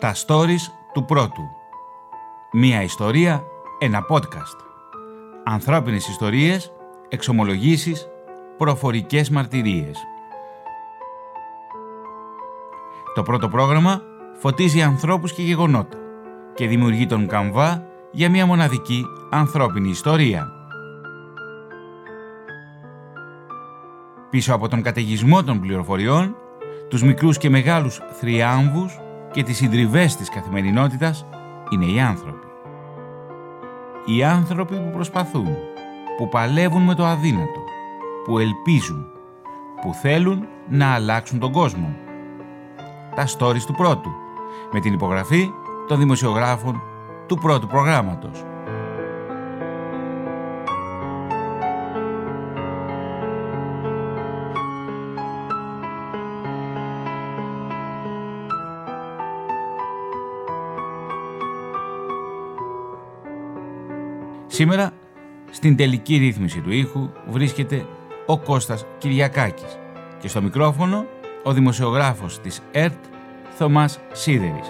Τα stories του πρώτου. Μία ιστορία, ένα podcast. Ανθρώπινες ιστορίες, εξομολογήσεις, προφορικές μαρτυρίες. Το πρώτο πρόγραμμα φωτίζει ανθρώπους και γεγονότα και δημιουργεί τον καμβά για μια μοναδική ανθρώπινη ιστορία. Πίσω από τον καταιγισμό των πληροφοριών, τους μικρούς και μεγάλους θριάμβους και τις συντριβές της καθημερινότητας είναι οι άνθρωποι. Οι άνθρωποι που προσπαθούν, που παλεύουν με το αδύνατο, που ελπίζουν, που θέλουν να αλλάξουν τον κόσμο. Τα stories του πρώτου, με την υπογραφή των δημοσιογράφων του πρώτου προγράμματος. Σήμερα, στην τελική ρύθμιση του ήχου βρίσκεται ο Κώστας Κυριακάκης και στο μικρόφωνο ο δημοσιογράφος της ΕΡΤ Θωμάς Σίδερης.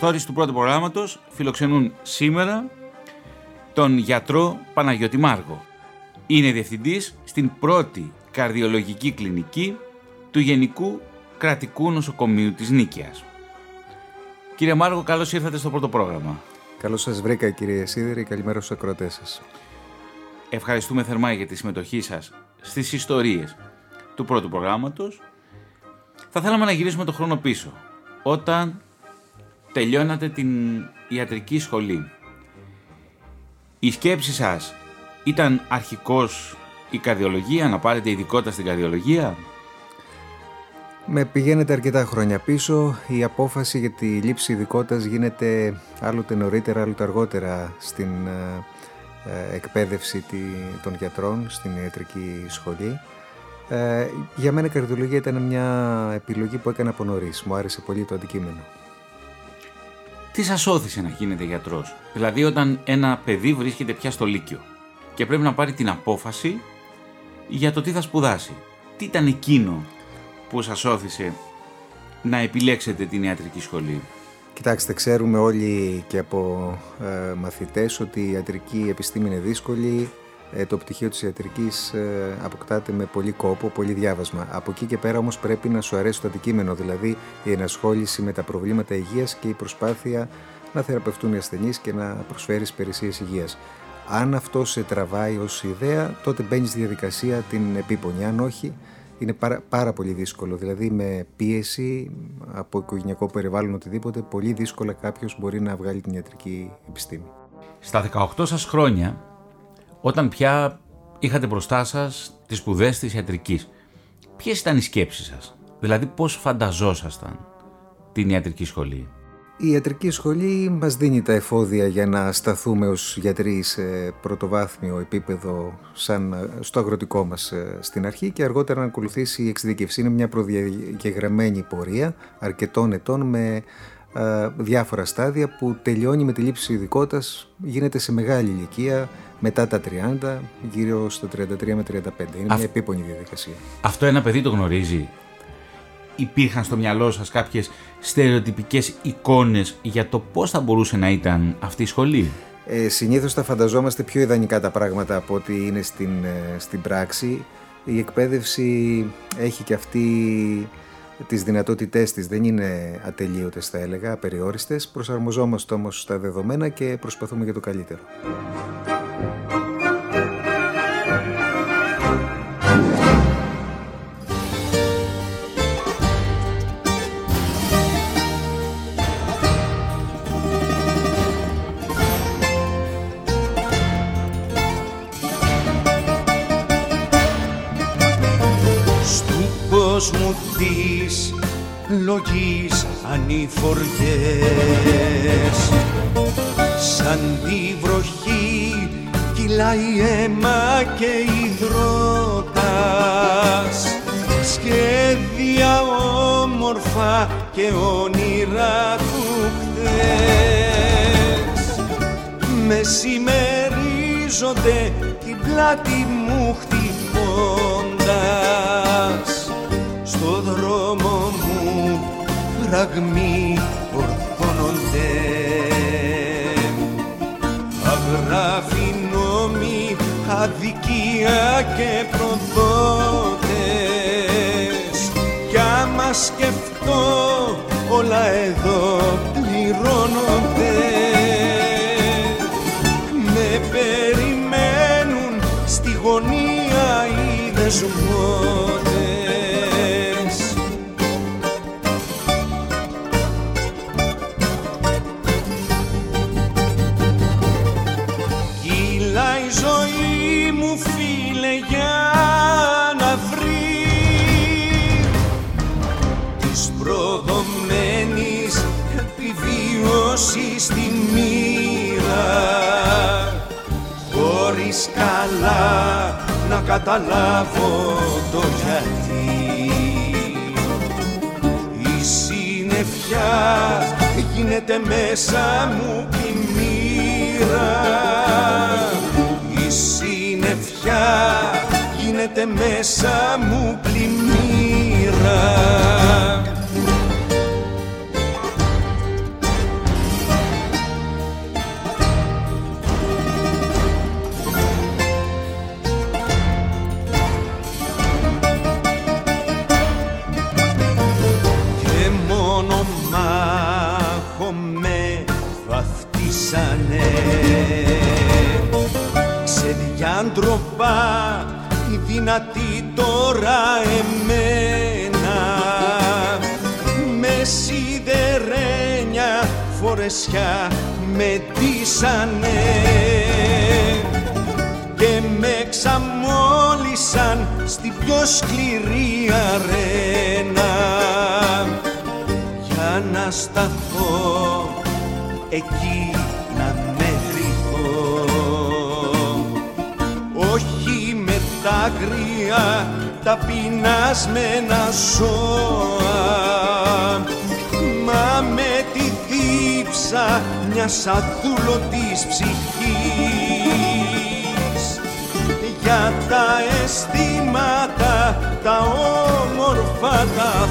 Stories του πρώτου προγράμματος φιλοξενούν σήμερα τον γιατρό Παναγιώτη Μάργο. Είναι διευθυντής στην πρώτη καρδιολογική κλινική του Γενικού Κρατικού Νοσοκομείου της Νίκαιας. Κύριε Μάργο, καλώς ήρθατε στο πρώτο πρόγραμμα. Καλώς σας βρήκα κύριε Σίδερη, καλημέρα στους ακροατές σας. Ευχαριστούμε θερμά για τη συμμετοχή σας στις ιστορίες του πρώτου προγράμματος. Θα θέλαμε να γυρίσουμε το χρόνο πίσω, όταν τελειώνατε την ιατρική σχολή. Η σκέψη σας ήταν αρχικός η καρδιολογία, να πάρετε ειδικότητα στην καρδιολογία; Με πηγαίνετε αρκετά χρόνια πίσω. Η απόφαση για τη λήψη ειδικότητας γίνεται άλλοτε νωρίτερα, άλλοτε αργότερα στην ε, ε, εκπαίδευση των γιατρών στην ιατρική σχολή. Ε, για μένα η καρδιολογία ήταν μια επιλογή που έκανα από νωρίς. Μου άρεσε πολύ το αντικείμενο τι σας όθησε να γίνετε γιατρός; Δηλαδή, όταν ένα παιδί βρίσκεται πια στο Λύκειο και πρέπει να πάρει την απόφαση για το τι θα σπουδάσει. Τι ήταν εκείνο που σας όθησε να επιλέξετε την ιατρική σχολή; Κοιτάξτε, ξέρουμε όλοι και από ε, μαθητές ότι η ιατρική επιστήμη είναι δύσκολη, ε, το πτυχίο της ιατρικής ε, αποκτάται με πολύ κόπο, πολύ διάβασμα. Από εκεί και πέρα όμως πρέπει να σου αρέσει το αντικείμενο, δηλαδή η ενασχόληση με τα προβλήματα υγείας και η προσπάθεια να θεραπευτούν οι ασθενείς και να προσφέρεις υπηρεσίες υγείας. Αν αυτό σε τραβάει ως ιδέα, τότε μπαίνεις στη διαδικασία την επίπονη. Αν όχι, είναι πάρα, πάρα πολύ δύσκολο. Δηλαδή με πίεση από οικογενειακό περιβάλλον οτιδήποτε, πολύ δύσκολα κάποιος μπορεί να βγάλει την ιατρική επιστήμη. Στα 18 σας χρόνια όταν πια είχατε μπροστά σας τις σπουδές της ιατρικής. Ποιες ήταν οι σκέψεις σας, δηλαδή πώς φανταζόσασταν την ιατρική σχολή; Η ιατρική σχολή μας δίνει τα εφόδια για να σταθούμε ως γιατροί σε πρωτοβάθμιο επίπεδο σαν στο αγροτικό μας ε, στην αρχή και αργότερα να ακολουθήσει η εξειδικευσή. Είναι μια προδιαγεγραμμένη πορεία αρκετών ετών με ε, διάφορα στάδια που τελειώνει με τη λήψη ειδικότητας, γίνεται σε μεγάλη ηλικία μετά τα 30, γύρω στα 33 με 35. Είναι μια επίπονη διαδικασία. Αυτό ένα παιδί το γνωρίζει υπήρχαν στο μυαλό σας κάποιες στερεοτυπικές εικόνες για το πώς θα μπορούσε να ήταν αυτή η σχολή; Ε, συνήθως τα φανταζόμαστε πιο ιδανικά τα πράγματα από ό,τι είναι στην, ε, στην πράξη. Η εκπαίδευση έχει και αυτή τις δυνατότητές της, δεν είναι ατελείωτες θα έλεγα, απεριόριστες. Προσαρμοζόμαστε όμως στα δεδομένα και προσπαθούμε για το καλύτερο. Μου της λογής ανηφοριές σαν τη βροχή κυλάει αίμα και υδρότας. Σχέδια όμορφα και όνειρα του χθες. Μεσημερίζονται την πλάτη μου χτυπώντας στο δρόμο μου φραγμοί ορθώνονται. Αγράφει νόμοι, αδικία και προδότες. Κι άμα σκεφτώ όλα εδώ πληρώνονται. Με περιμένουν στη γωνία οι δεσμότες καταλάβω το γιατί. Η συννεφιά γίνεται μέσα μου πλημμύρα η συννεφιά γίνεται μέσα μου πλημμύρα ντροπά η δυνατή τώρα εμένα. Με σιδερένια φορεσιά με τίσανε και με ξαμόλυσαν στην πιο σκληρή αρένα. Για να σταθώ εκεί τα αγρία τα πεινασμένα ζώα μα με τη δίψα μια αδούλωτης ψυχής. Για τα αισθήματα τα όμορφα τα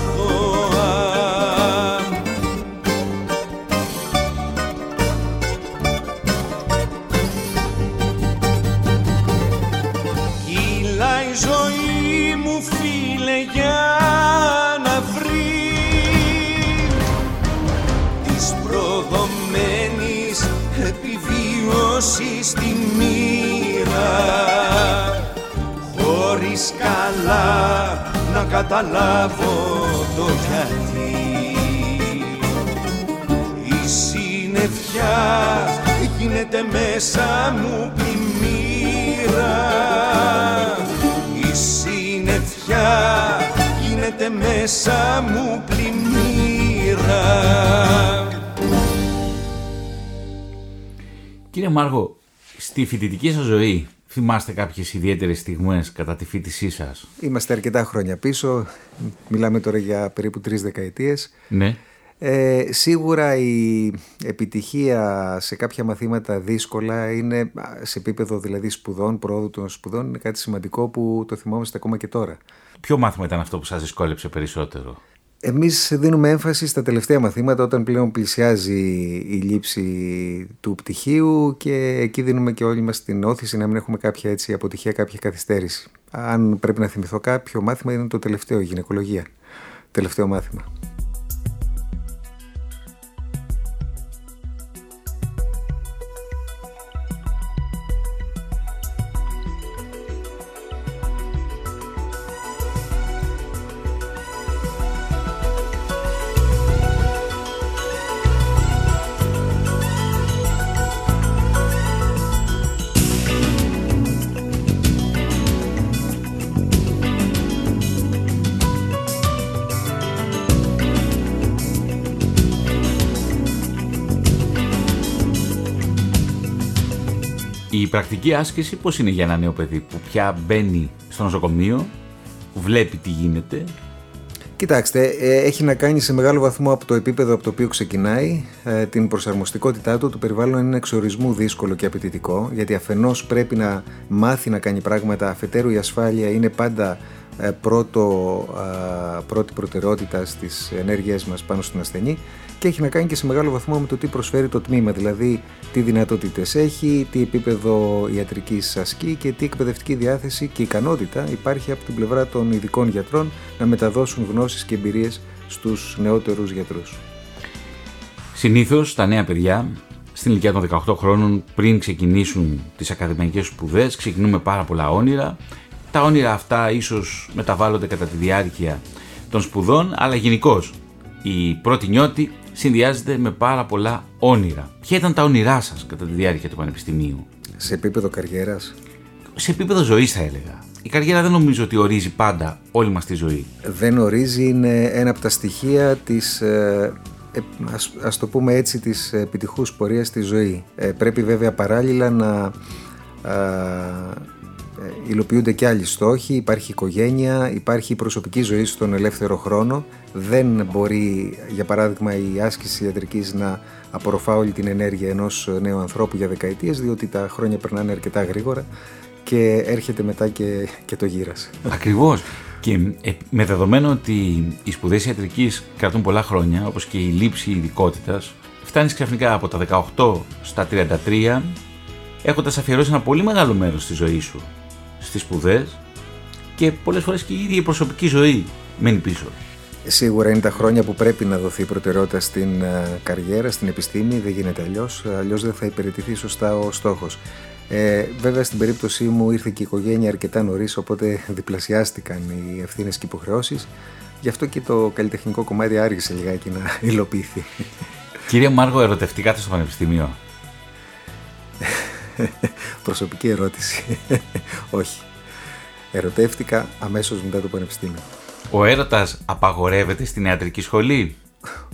δώσει στη μοίρα χωρίς καλά να καταλάβω το γιατί. Η συννεφιά γίνεται μέσα μου πλημμύρα η συννεφιά γίνεται μέσα μου πλημμύρα Κύριε Μάργο, στη φοιτητική σας ζωή θυμάστε κάποιες ιδιαίτερες στιγμές κατά τη φοιτησή σας; Είμαστε αρκετά χρόνια πίσω, μιλάμε τώρα για περίπου τρεις δεκαετίες. Ναι. Ε, σίγουρα η επιτυχία σε κάποια μαθήματα δύσκολα είναι σε επίπεδο δηλαδή σπουδών, πρόοδου των σπουδών, είναι κάτι σημαντικό που το θυμόμαστε ακόμα και τώρα. Ποιο μάθημα ήταν αυτό που σας δυσκόλεψε περισσότερο; Εμείς δίνουμε έμφαση στα τελευταία μαθήματα όταν πλέον πλησιάζει η λήψη του πτυχίου και εκεί δίνουμε και όλοι μας την όθηση να μην έχουμε κάποια έτσι αποτυχία, κάποια καθυστέρηση. Αν πρέπει να θυμηθώ κάποιο μάθημα είναι το τελευταίο, η γυναικολογία. Τελευταίο μάθημα. Η πρακτική άσκηση πώς είναι για ένα νέο παιδί που πια μπαίνει στο νοσοκομείο, βλέπει τι γίνεται; Κοιτάξτε, ε, έχει να κάνει σε μεγάλο βαθμό από το επίπεδο από το οποίο ξεκινάει. Ε, την προσαρμοστικότητά του, το περιβάλλον είναι εξορισμού δύσκολο και απαιτητικό, γιατί αφενός πρέπει να μάθει να κάνει πράγματα, αφετέρου η ασφάλεια είναι πάντα ε, πρώτο, πρώτη προτεραιότητα στις ενέργειές μας πάνω στον ασθενή και έχει να κάνει και σε μεγάλο βαθμό με το τι προσφέρει το τμήμα, δηλαδή τι δυνατότητες έχει, τι επίπεδο ιατρικής ασκεί και τι εκπαιδευτική διάθεση και ικανότητα υπάρχει από την πλευρά των ειδικών γιατρών να μεταδώσουν γνώσεις και εμπειρίες στους νεότερους γιατρούς. Συνήθως τα νέα παιδιά στην ηλικία των 18 χρόνων πριν ξεκινήσουν τις ακαδημαϊκές σπουδές ξεκινούμε πάρα πολλά όνειρα. Τα όνειρα αυτά ίσως μεταβάλλονται κατά τη διάρκεια των σπουδών αλλά γενικώς η πρώτη νιώτη συνδυάζεται με πάρα πολλά όνειρα. Ποια ήταν τα όνειρά σας κατά τη διάρκεια του πανεπιστημίου; Σε επίπεδο καριέρας; Σε επίπεδο ζωής θα έλεγα. Η καριέρα δεν νομίζω ότι ορίζει πάντα όλη μας τη ζωή. Δεν ορίζει, είναι ένα από τα στοιχεία της, ε, ε ας, το πούμε έτσι, της επιτυχούς πορείας στη ζωή. Ε, πρέπει βέβαια παράλληλα να ε, υλοποιούνται και άλλοι στόχοι, υπάρχει οικογένεια, υπάρχει η προσωπική ζωή στον ελεύθερο χρόνο. Δεν μπορεί, για παράδειγμα, η άσκηση ιατρικής να απορροφά όλη την ενέργεια ενός νέου ανθρώπου για δεκαετίες, διότι τα χρόνια περνάνε αρκετά γρήγορα και έρχεται μετά και, και το γύρας. Ακριβώς. Και ε, με δεδομένο ότι οι σπουδές ιατρικής κρατούν πολλά χρόνια, όπως και η λήψη ειδικότητας, φτάνεις ξαφνικά από τα 18 στα 33, έχοντας αφιερώσει ένα πολύ μεγάλο μέρος στη ζωή σου στις σπουδές και πολλές φορές και η ίδια η προσωπική ζωή μένει πίσω. Σίγουρα είναι τα χρόνια που πρέπει να δοθεί προτεραιότητα στην ε, καριέρα, στην επιστήμη, δεν γίνεται αλλιώς. Αλλιώς δεν θα υπηρετηθεί σωστά ο στόχος. Ε, βέβαια στην περίπτωσή μου ήρθε και η οικογένεια αρκετά νωρίς, οπότε διπλασιάστηκαν οι ευθύνες και υποχρεώσεις. Γι' αυτό και το καλλιτεχνικό κομμάτι άργησε λιγάκι να υλοποιηθεί. Κύριε Μάργο, ερωτευτήκατε στο Πανεπιστήμιο; Προσωπική ερώτηση. Όχι. Ερωτεύτηκα αμέσως μετά το πανεπιστήμιο. Ο έρωτας απαγορεύεται στην ιατρική σχολή;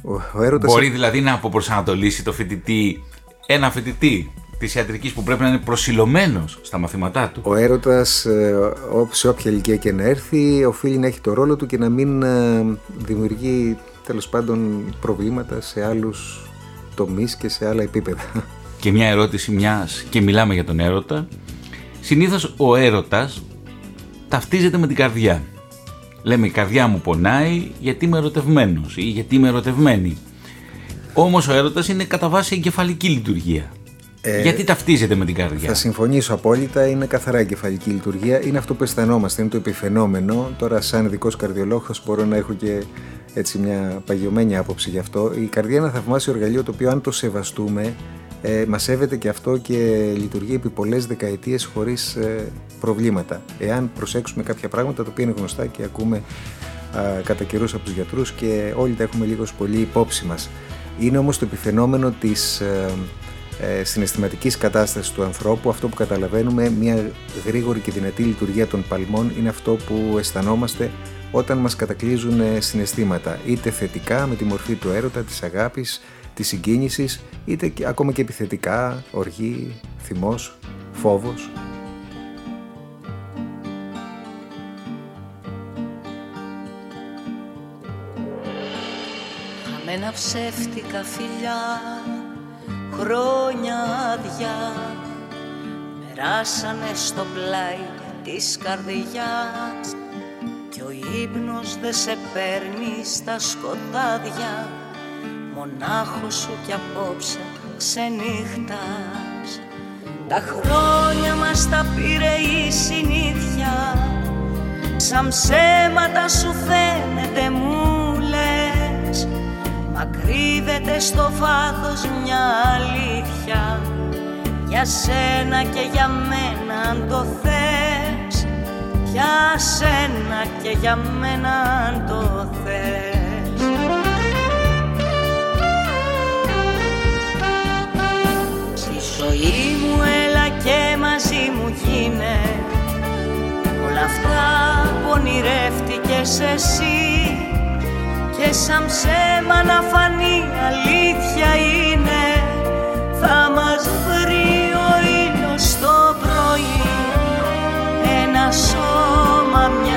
Ο, ο έρωτας... Μπορεί δηλαδή να αποπροσανατολίσει το φοιτητή, ένα φοιτητή της ιατρικής που πρέπει να είναι προσιλωμένος στα μαθήματά του; Ο έρωτας, ε, σε όποια ηλικία και να έρθει, οφείλει να έχει το ρόλο του και να μην ε, δημιουργεί τέλος πάντων προβλήματα σε άλλους τομείς και σε άλλα επίπεδα και μια ερώτηση μιας και μιλάμε για τον έρωτα, συνήθως ο έρωτας ταυτίζεται με την καρδιά. Λέμε η καρδιά μου πονάει γιατί είμαι ερωτευμένος ή γιατί είμαι ερωτευμένη. Όμως ο έρωτας είναι κατά βάση εγκεφαλική λειτουργία. Ε, γιατί ταυτίζεται με την καρδιά; Θα συμφωνήσω απόλυτα. Είναι καθαρά εγκεφαλική λειτουργία. Είναι αυτό που αισθανόμαστε. Είναι το επιφαινόμενο. Τώρα, σαν ειδικός καρδιολόγος, μπορώ να έχω και έτσι μια παγιωμένη άποψη γι' αυτό. Η καρδιά είναι ένα θαυμάσιο εργαλείο το οποίο, αν το σεβαστούμε, ε, μας σέβεται και αυτό και λειτουργεί επί πολλές δεκαετίες χωρίς ε, προβλήματα. Εάν προσέξουμε κάποια πράγματα τα οποία είναι γνωστά και ακούμε α, κατά καιρούς από τους γιατρούς και όλοι τα έχουμε λίγος πολύ υπόψη μας. Είναι όμως το επιφαινόμενο της ε, ε, συναισθηματικής κατάστασης του ανθρώπου, αυτό που καταλαβαίνουμε, μια γρήγορη και δυνατή λειτουργία των παλμών είναι αυτό που αισθανόμαστε όταν μας κατακλείζουν ε, συναισθήματα, είτε θετικά με τη μορφή του έρωτα, της αγάπης, της συγκίνησης, είτε και, ακόμα και επιθετικά, οργή, θυμός, φόβος. Χαμένα ψεύτικα φιλιά, χρόνια άδεια περάσανε στο πλάι της καρδιάς κι ο ύπνος δε σε παίρνει στα σκοτάδια μονάχος σου κι απόψε ξενύχτας. Τα χρόνια μας τα πήρε η συνήθεια σαν ψέματα σου φαίνεται μου λες. Μα κρύβεται στο βάθος μια αλήθεια Για σένα και για μένα αν το θες. Για σένα και για μένα αν το γίνε Όλα αυτά που ονειρεύτηκες εσύ και σαν ψέμα να φανεί αλήθεια είναι. Θα μας βρει ο ήλιος το πρωί. Ένα σώμα μια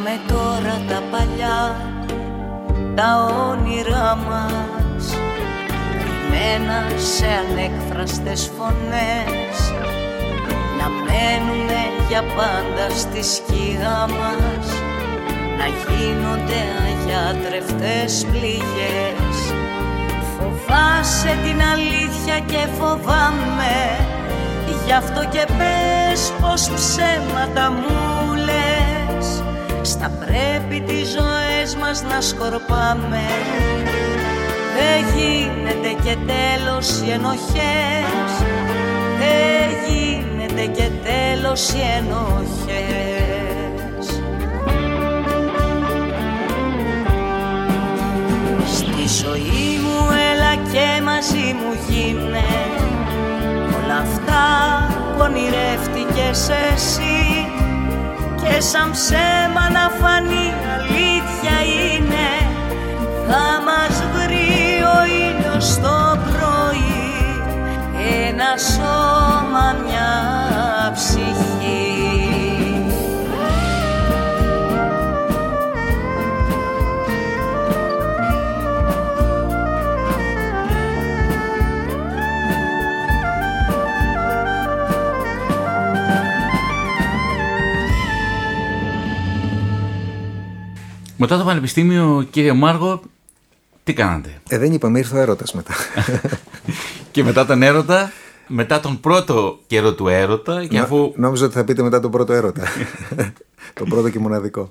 Θυμάμαι τώρα τα παλιά τα όνειρά μας. Κρυμμένα σε ανέκφραστες φωνές να μένουνε για πάντα στη σκιά μας. Να γίνονται αγιάτρευτες πληγές. Φοβάσαι την αλήθεια και φοβάμαι. Γι' αυτό και πες πως ψέματα μου λες Στα πρέπει τις ζωές μας να σκορπάμε. Δεν γίνεται και τέλος οι ενοχές. Δεν γίνεται και τέλος οι ενοχές. Στη ζωή μου έλα και μαζί μου γίνε. Όλα αυτά που ονειρεύτηκες εσύ Και σαν ψέμα να φανεί αλήθεια είναι Θα μας βρει ο ήλιος το πρωί. Ένα σώμα μια ψυχή Μετά το πανεπιστήμιο, κύριε Μάργο, τι κάνατε; Ε, δεν είπαμε, ήρθε ο έρωτας μετά. και μετά τον έρωτα, μετά τον πρώτο καιρό του έρωτα, και αφού... Νο- Νόμιζα ότι θα πείτε μετά τον πρώτο έρωτα. τον πρώτο και μοναδικό.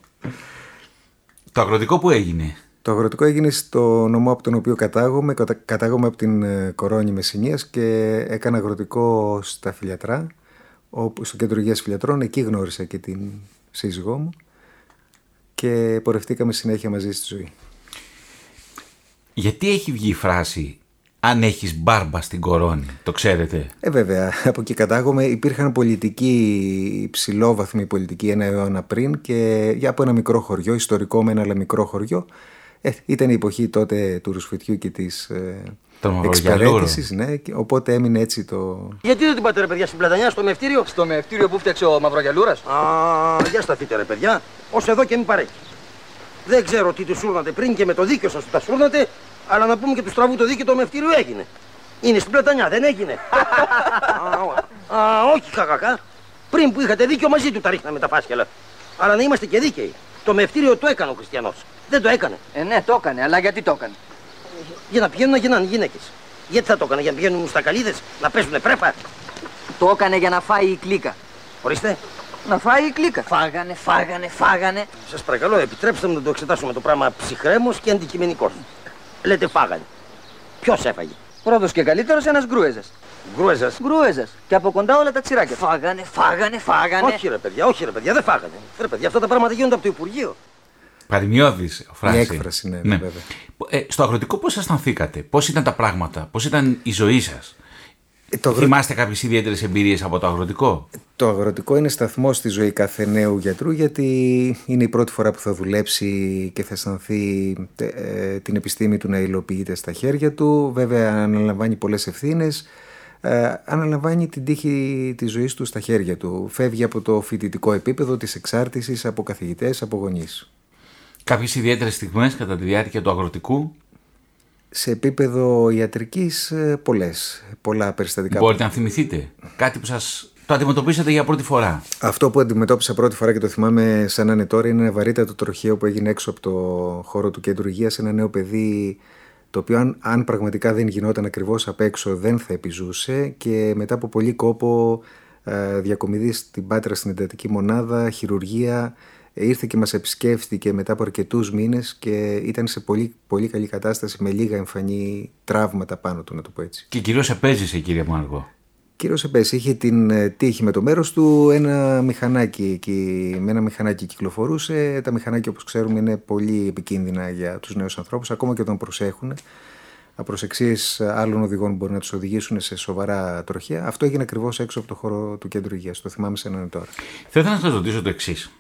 Το αγροτικό που έγινε; Το αγροτικό έγινε στο νομό από τον οποίο κατάγομαι. Κατα- Κατάγομαι από την ε, Κορώνη Μεσσηνίας και έκανα αγροτικό στα Φιλιατρά, όπου, στο κέντρο υγείας Φιλιατρών. Εκεί γνώρισα και την σύζυγό μου και πορευτήκαμε συνέχεια μαζί στη ζωή. Γιατί έχει βγει η φράση «Αν έχεις μπάρμπα στην κορώνη», το ξέρετε; Ε, βέβαια, από εκεί κατάγομαι. Υπήρχαν πολιτικοί, υψηλόβαθμοι πολιτικοί ένα αιώνα πριν και για από ένα μικρό χωριό, ιστορικό με ένα αλλά μικρό χωριό. Ε, ήταν η εποχή τότε του ρουσφετιού και της ε, Των Μαυρογιαλούρων. εξυπηρέτησης, ναι, και οπότε έμεινε έτσι το... Γιατί δεν την πάτε ρε παιδιά στην πλατανιά, στο μευτήριο; Στο μευτήριο που φτιάξε ο Μαυρογιαλούρας. Α, για σταθείτε ρε παιδιά. Ως εδώ και μην παρέχει. Δεν ξέρω τι τους σούρνατε πριν και με το δίκιο σας που τα σούρνατε, αλλά να πούμε και τους στραβού το δίκιο το μευτήριο έγινε. Είναι στην πλατανιά, δεν έγινε. α, ο- α, όχι κακακά. Πριν που είχατε δίκιο μαζί του τα ρίχναμε τα φάσκελα. Αλλά να είμαστε και δίκαιοι. Το μευτήριο το έκανε ο Χριστιανός. Δεν το έκανε. Ε, ναι, το έκανε, αλλά γιατί το έκανε; Για να πηγαίνουν να γίνανε γυναίκες. Γιατί θα το έκανε, για να πηγαίνουν στα καλίδες, να παίζουν πρέπα. Το έκανε για να φάει η κλίκα. Ορίστε. Να φάει η κλίκα. Φάγανε, φάγανε, φάγανε. Σας παρακαλώ, επιτρέψτε μου να το εξετάσουμε το πράγμα ψυχρέμος και αντικειμενικός. Λέτε φάγανε. Ποιος έφαγε; Πρώτος και καλύτερος ένας γκρούεζας. Γκρούεζας; Γκρούεζας. Και από κοντά όλα τα τσιράκια. Φάγανε, φάγανε, φάγανε. Όχι ρε παιδιά, όχι ρε παιδιά, δεν φάγανε. Ρε παιδιά, αυτά τα πράγματα γίνονται από το Υπουργείο. Παρημιώδη φράση. Η έκφραση, ναι, ναι, βέβαια. Ε, στο αγροτικό πώς αισθανθήκατε, πώς ήταν τα πράγματα, πώς ήταν η ζωή σας; Ε, το αγρο- Θυμάστε κάποιες ιδιαίτερες εμπειρίες από το αγροτικό; Το αγροτικό είναι σταθμό στη ζωή κάθε νέου γιατρού γιατί είναι η πρώτη φορά που θα δουλέψει και θα αισθανθεί ε, την επιστήμη του να υλοποιείται στα χέρια του. Βέβαια αναλαμβάνει πολλές ευθύνες, ε, αναλαμβάνει την τύχη της ζωής του στα χέρια του. Φεύγει από το φοιτητικό επίπεδο της εξάρτησης από καθηγητές, από γονείς. Κάποιες ιδιαίτερες στιγμές κατά τη διάρκεια του αγροτικού; Σε επίπεδο ιατρικής ε, πολλές, πολλά περιστατικά. Μπορείτε να θυμηθείτε κάτι που σας το αντιμετωπίσατε για πρώτη φορά; Αυτό που αντιμετώπισα πρώτη φορά και το θυμάμαι σαν να είναι τώρα είναι ένα βαρύτατο τροχαίο που έγινε έξω από το χώρο του κέντρου υγείας. Ένα νέο παιδί το οποίο αν, αν πραγματικά δεν γινόταν ακριβώς απ' έξω δεν θα επιζούσε και μετά από πολύ κόπο ε, διακομιδή στην Πάτρα στην εντατική μονάδα, χειρουργία, ε, ήρθε και μας επισκέφθηκε μετά από αρκετούς μήνες και ήταν σε πολύ, πολύ καλή κατάσταση με λίγα εμφανή τραύματα πάνω του να το πω έτσι. Και κυρίως επέζησε, κύριε Μάργο. Κύριος Εμπές είχε την ε, τύχη με το μέρος του ένα μηχανάκι εκεί, με ένα μηχανάκι κυκλοφορούσε. Τα μηχανάκια όπως ξέρουμε είναι πολύ επικίνδυνα για τους νέους ανθρώπους ακόμα και όταν προσέχουν. Απροσεξίες άλλων οδηγών μπορεί να τους οδηγήσουν σε σοβαρά τροχεία. Αυτό έγινε ακριβώς έξω από το χώρο του κέντρου υγείας. Το θυμάμαι σαν να είναι τώρα. Θα ήθελα να σας ρωτήσω το εξής.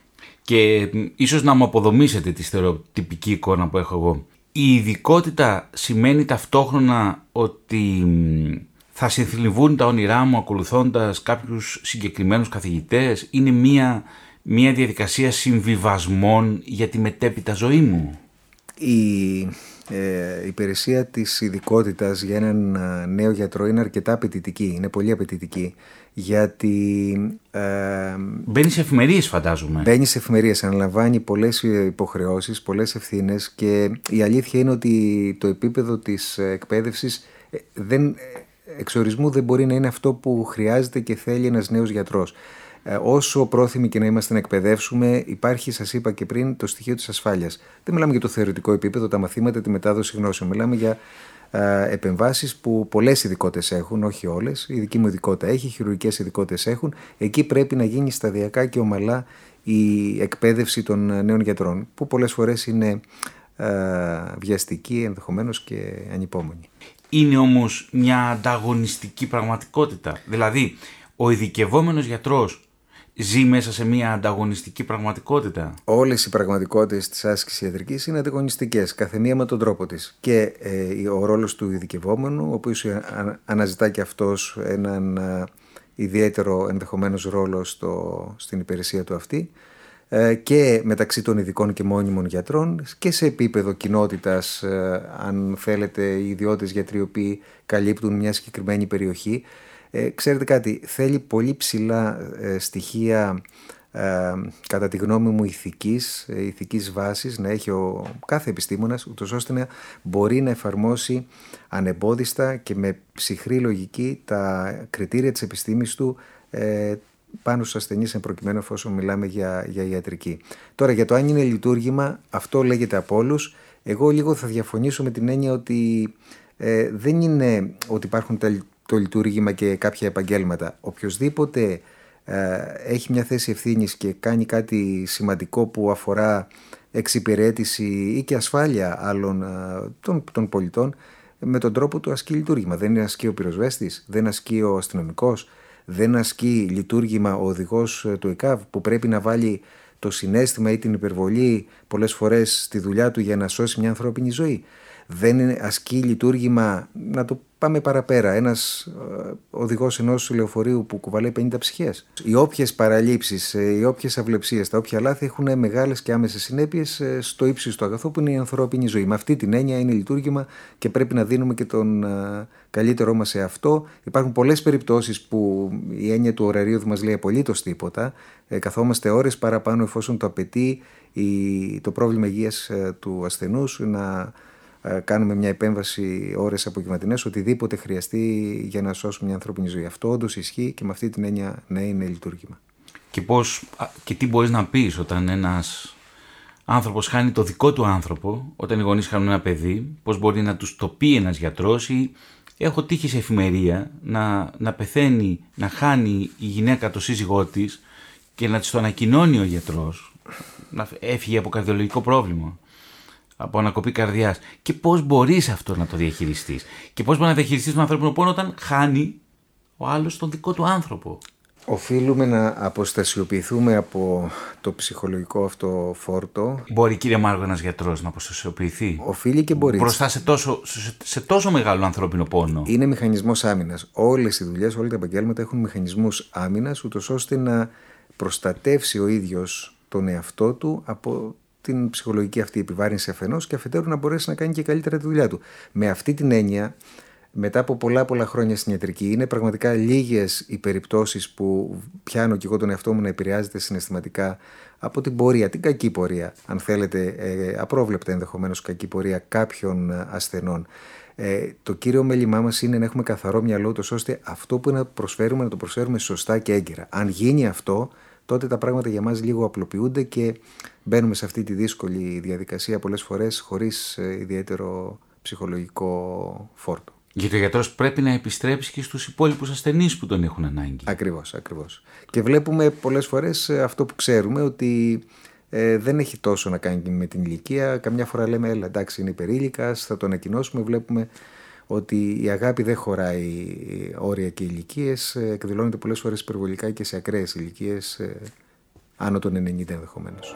Και μ, ίσως να μου αποδομήσετε τη στερεοτυπική εικόνα που έχω εγώ. Η ειδικότητα σημαίνει ταυτόχρονα ότι μ, θα συνθλιβούν τα όνειρά μου ακολουθώντας κάποιους συγκεκριμένους καθηγητές; Είναι μια, μια διαδικασία συμβιβασμών για τη μετέπειτα ζωή μου; Η ε, υπηρεσία της ειδικότητας για έναν ε, νέο γιατρό είναι αρκετά απαιτητική, είναι πολύ απαιτητική γιατί ε, Μπαίνεις σε εφημερίες φαντάζομαι. Μπαίνει σε εφημερίες, αναλαμβάνει πολλές υποχρεώσεις, πολλές ευθύνες και η αλήθεια είναι ότι το επίπεδο της εκπαίδευσης δεν, εξορισμού δεν μπορεί να είναι αυτό που χρειάζεται και θέλει ένας νέος γιατρός. Όσο πρόθυμοι και να είμαστε να εκπαιδεύσουμε, υπάρχει, σας είπα και πριν, το στοιχείο της ασφάλειας. Δεν μιλάμε για το θεωρητικό επίπεδο, τα μαθήματα, τη μετάδοση γνώσεων. Μιλάμε για ε, επεμβάσεις που πολλές ειδικότητες έχουν, όχι όλες. Η δική μου ειδικότητα έχει, οι χειρουργικές ειδικότητες έχουν. Εκεί πρέπει να γίνει σταδιακά και ομαλά η εκπαίδευση των νέων γιατρών, που πολλές φορές είναι ε, βιαστική ενδεχομένως και ανυπόμονη. Είναι όμως μια ανταγωνιστική πραγματικότητα. Δηλαδή, ο ειδικευόμενος γιατρός ζει μέσα σε μια ανταγωνιστική πραγματικότητα. Όλες οι πραγματικότητες της άσκησης ιατρικής είναι ανταγωνιστικές, καθεμία με τον τρόπο της. Και ε, ο ρόλος του ειδικευόμενου, ο οποίος α- αναζητά και αυτός έναν α, ιδιαίτερο ενδεχομένως ρόλο στο, στην υπηρεσία του αυτή, ε, και μεταξύ των ειδικών και μόνιμων γιατρών και σε επίπεδο κοινότητας, ε, αν θέλετε, οι ιδιώτες γιατροί οι οποίοι καλύπτουν μια συγκεκριμένη περιοχή. Ε, ξέρετε κάτι, θέλει πολύ ψηλά ε, στοιχεία ε, κατά τη γνώμη μου ηθικής, ε, ηθικής βάσης να έχει ο κάθε επιστήμονας ούτως ώστε να μπορεί να εφαρμόσει ανεμπόδιστα και με ψυχρή λογική τα κριτήρια της επιστήμης του ε, πάνω στους ασθενείς εν προκειμένου εφόσον μιλάμε για, για ιατρική. Τώρα για το αν είναι λειτουργήμα αυτό λέγεται από όλους. Εγώ λίγο θα διαφωνήσω με την έννοια ότι ε, δεν είναι ότι υπάρχουν τα, το λειτουργήμα και κάποια επαγγέλματα. Οποιοδήποτε ε, έχει μια θέση ευθύνης και κάνει κάτι σημαντικό που αφορά εξυπηρέτηση ή και ασφάλεια άλλων ε, των, των πολιτών με τον τρόπο του ασκεί λειτουργήμα. Δεν είναι ασκεί ο πυροσβέστης, δεν ασκεί ο αστυνομικός, δεν ασκεί λειτουργήμα ο οδηγός του ΕΚΑΒ που πρέπει να βάλει το συνέστημα ή την υπερβολή πολλές φορές στη δουλειά του για να σώσει μια ανθρώπινη ζωή. Δεν είναι ασκεί λειτουργήμα, να το πάμε παραπέρα, ένας οδηγός ενός λεωφορείου που κουβαλάει 50 ψυχές. Οι όποιες παραλήψεις, οι όποιες αυλεψίες, τα όποια λάθη έχουν μεγάλες και άμεσες συνέπειες στο ύψος του αγαθού που είναι η ανθρώπινη ζωή. Με αυτή την έννοια είναι λειτουργήμα και πρέπει να δίνουμε και τον καλύτερό μας σε αυτό. Υπάρχουν πολλές περιπτώσεις που η έννοια του ωραρίου δεν μας λέει απολύτως τίποτα. Ε, καθόμαστε ώρες παραπάνω εφόσον το απαιτεί η, το πρόβλημα υγείας του ασθενούς να κάνουμε μια επέμβαση ώρες απογευματινές, οτιδήποτε χρειαστεί για να σώσουμε μια ανθρώπινη ζωή. Αυτό όντως ισχύει και με αυτή την έννοια ναι είναι λειτουργήμα. και, πώς, και τι μπορείς να πεις όταν ένας άνθρωπος χάνει το δικό του άνθρωπο, όταν οι γονείς χάνουν ένα παιδί, πώς μπορεί να τους το πει ένας γιατρός ή έχω τύχει σε εφημερία να, να πεθαίνει, να χάνει η γυναίκα το σύζυγό της και να της το ανακοινώνει ο γιατρός, να έφυγε από καρδιολογικό πρόβλημα από ανακοπή καρδιάς. Και πώς μπορείς αυτό να το διαχειριστείς; Και πώς μπορεί να διαχειριστείς τον ανθρώπινο πόνο όταν χάνει ο άλλος τον δικό του άνθρωπο; Οφείλουμε να αποστασιοποιηθούμε από το ψυχολογικό αυτό φόρτο. Μπορεί κύριε Μάργο ένας γιατρός να αποστασιοποιηθεί; Οφείλει και μπορεί. Μπροστά σε τόσο, σε, τόσο μεγάλο ανθρώπινο πόνο. Είναι μηχανισμός άμυνας. Όλες οι δουλειές, όλα τα επαγγέλματα έχουν μηχανισμούς άμυνας, ούτως ώστε να προστατεύσει ο ίδιος τον εαυτό του από την ψυχολογική αυτή επιβάρυνση αφενός και αφετέρου να μπορέσει να κάνει και καλύτερα τη δουλειά του. Με αυτή την έννοια μετά από πολλά πολλά χρόνια στην ιατρική είναι πραγματικά λίγες οι περιπτώσεις που πιάνω και εγώ τον εαυτό μου να επηρεάζεται συναισθηματικά από την πορεία, την κακή πορεία, αν θέλετε, ε, απρόβλεπτα ενδεχομένως κακή πορεία κάποιων ε, ασθενών. Ε, το κύριο μέλημά μας είναι να έχουμε καθαρό μυαλό, τόσο ώστε αυτό που να προσφέρουμε να το προσφέρουμε σωστά και έγκαιρα. Αν γίνει αυτό, τότε τα πράγματα για μας λίγο απλοποιούνται και μπαίνουμε σε αυτή τη δύσκολη διαδικασία πολλές φορές χωρίς ε, ιδιαίτερο ψυχολογικό φόρτο. Γιατί ο γιατρός πρέπει να επιστρέψει και στους υπόλοιπους ασθενείς που τον έχουν ανάγκη. Ακριβώς, ακριβώς. Και βλέπουμε πολλές φορές ε, αυτό που ξέρουμε ότι ε, δεν έχει τόσο να κάνει με την ηλικία. Καμιά φορά λέμε, έλα εντάξει, είναι υπερήλικας, θα το ανακοινώσουμε. Βλέπουμε ότι η αγάπη δεν χωράει όρια και ηλικίες. Ε, εκδηλώνεται πολλές φορές υπερβολικά και σε ακραίες ηλικίες, ε, άνω των 90 ενδεχομένως.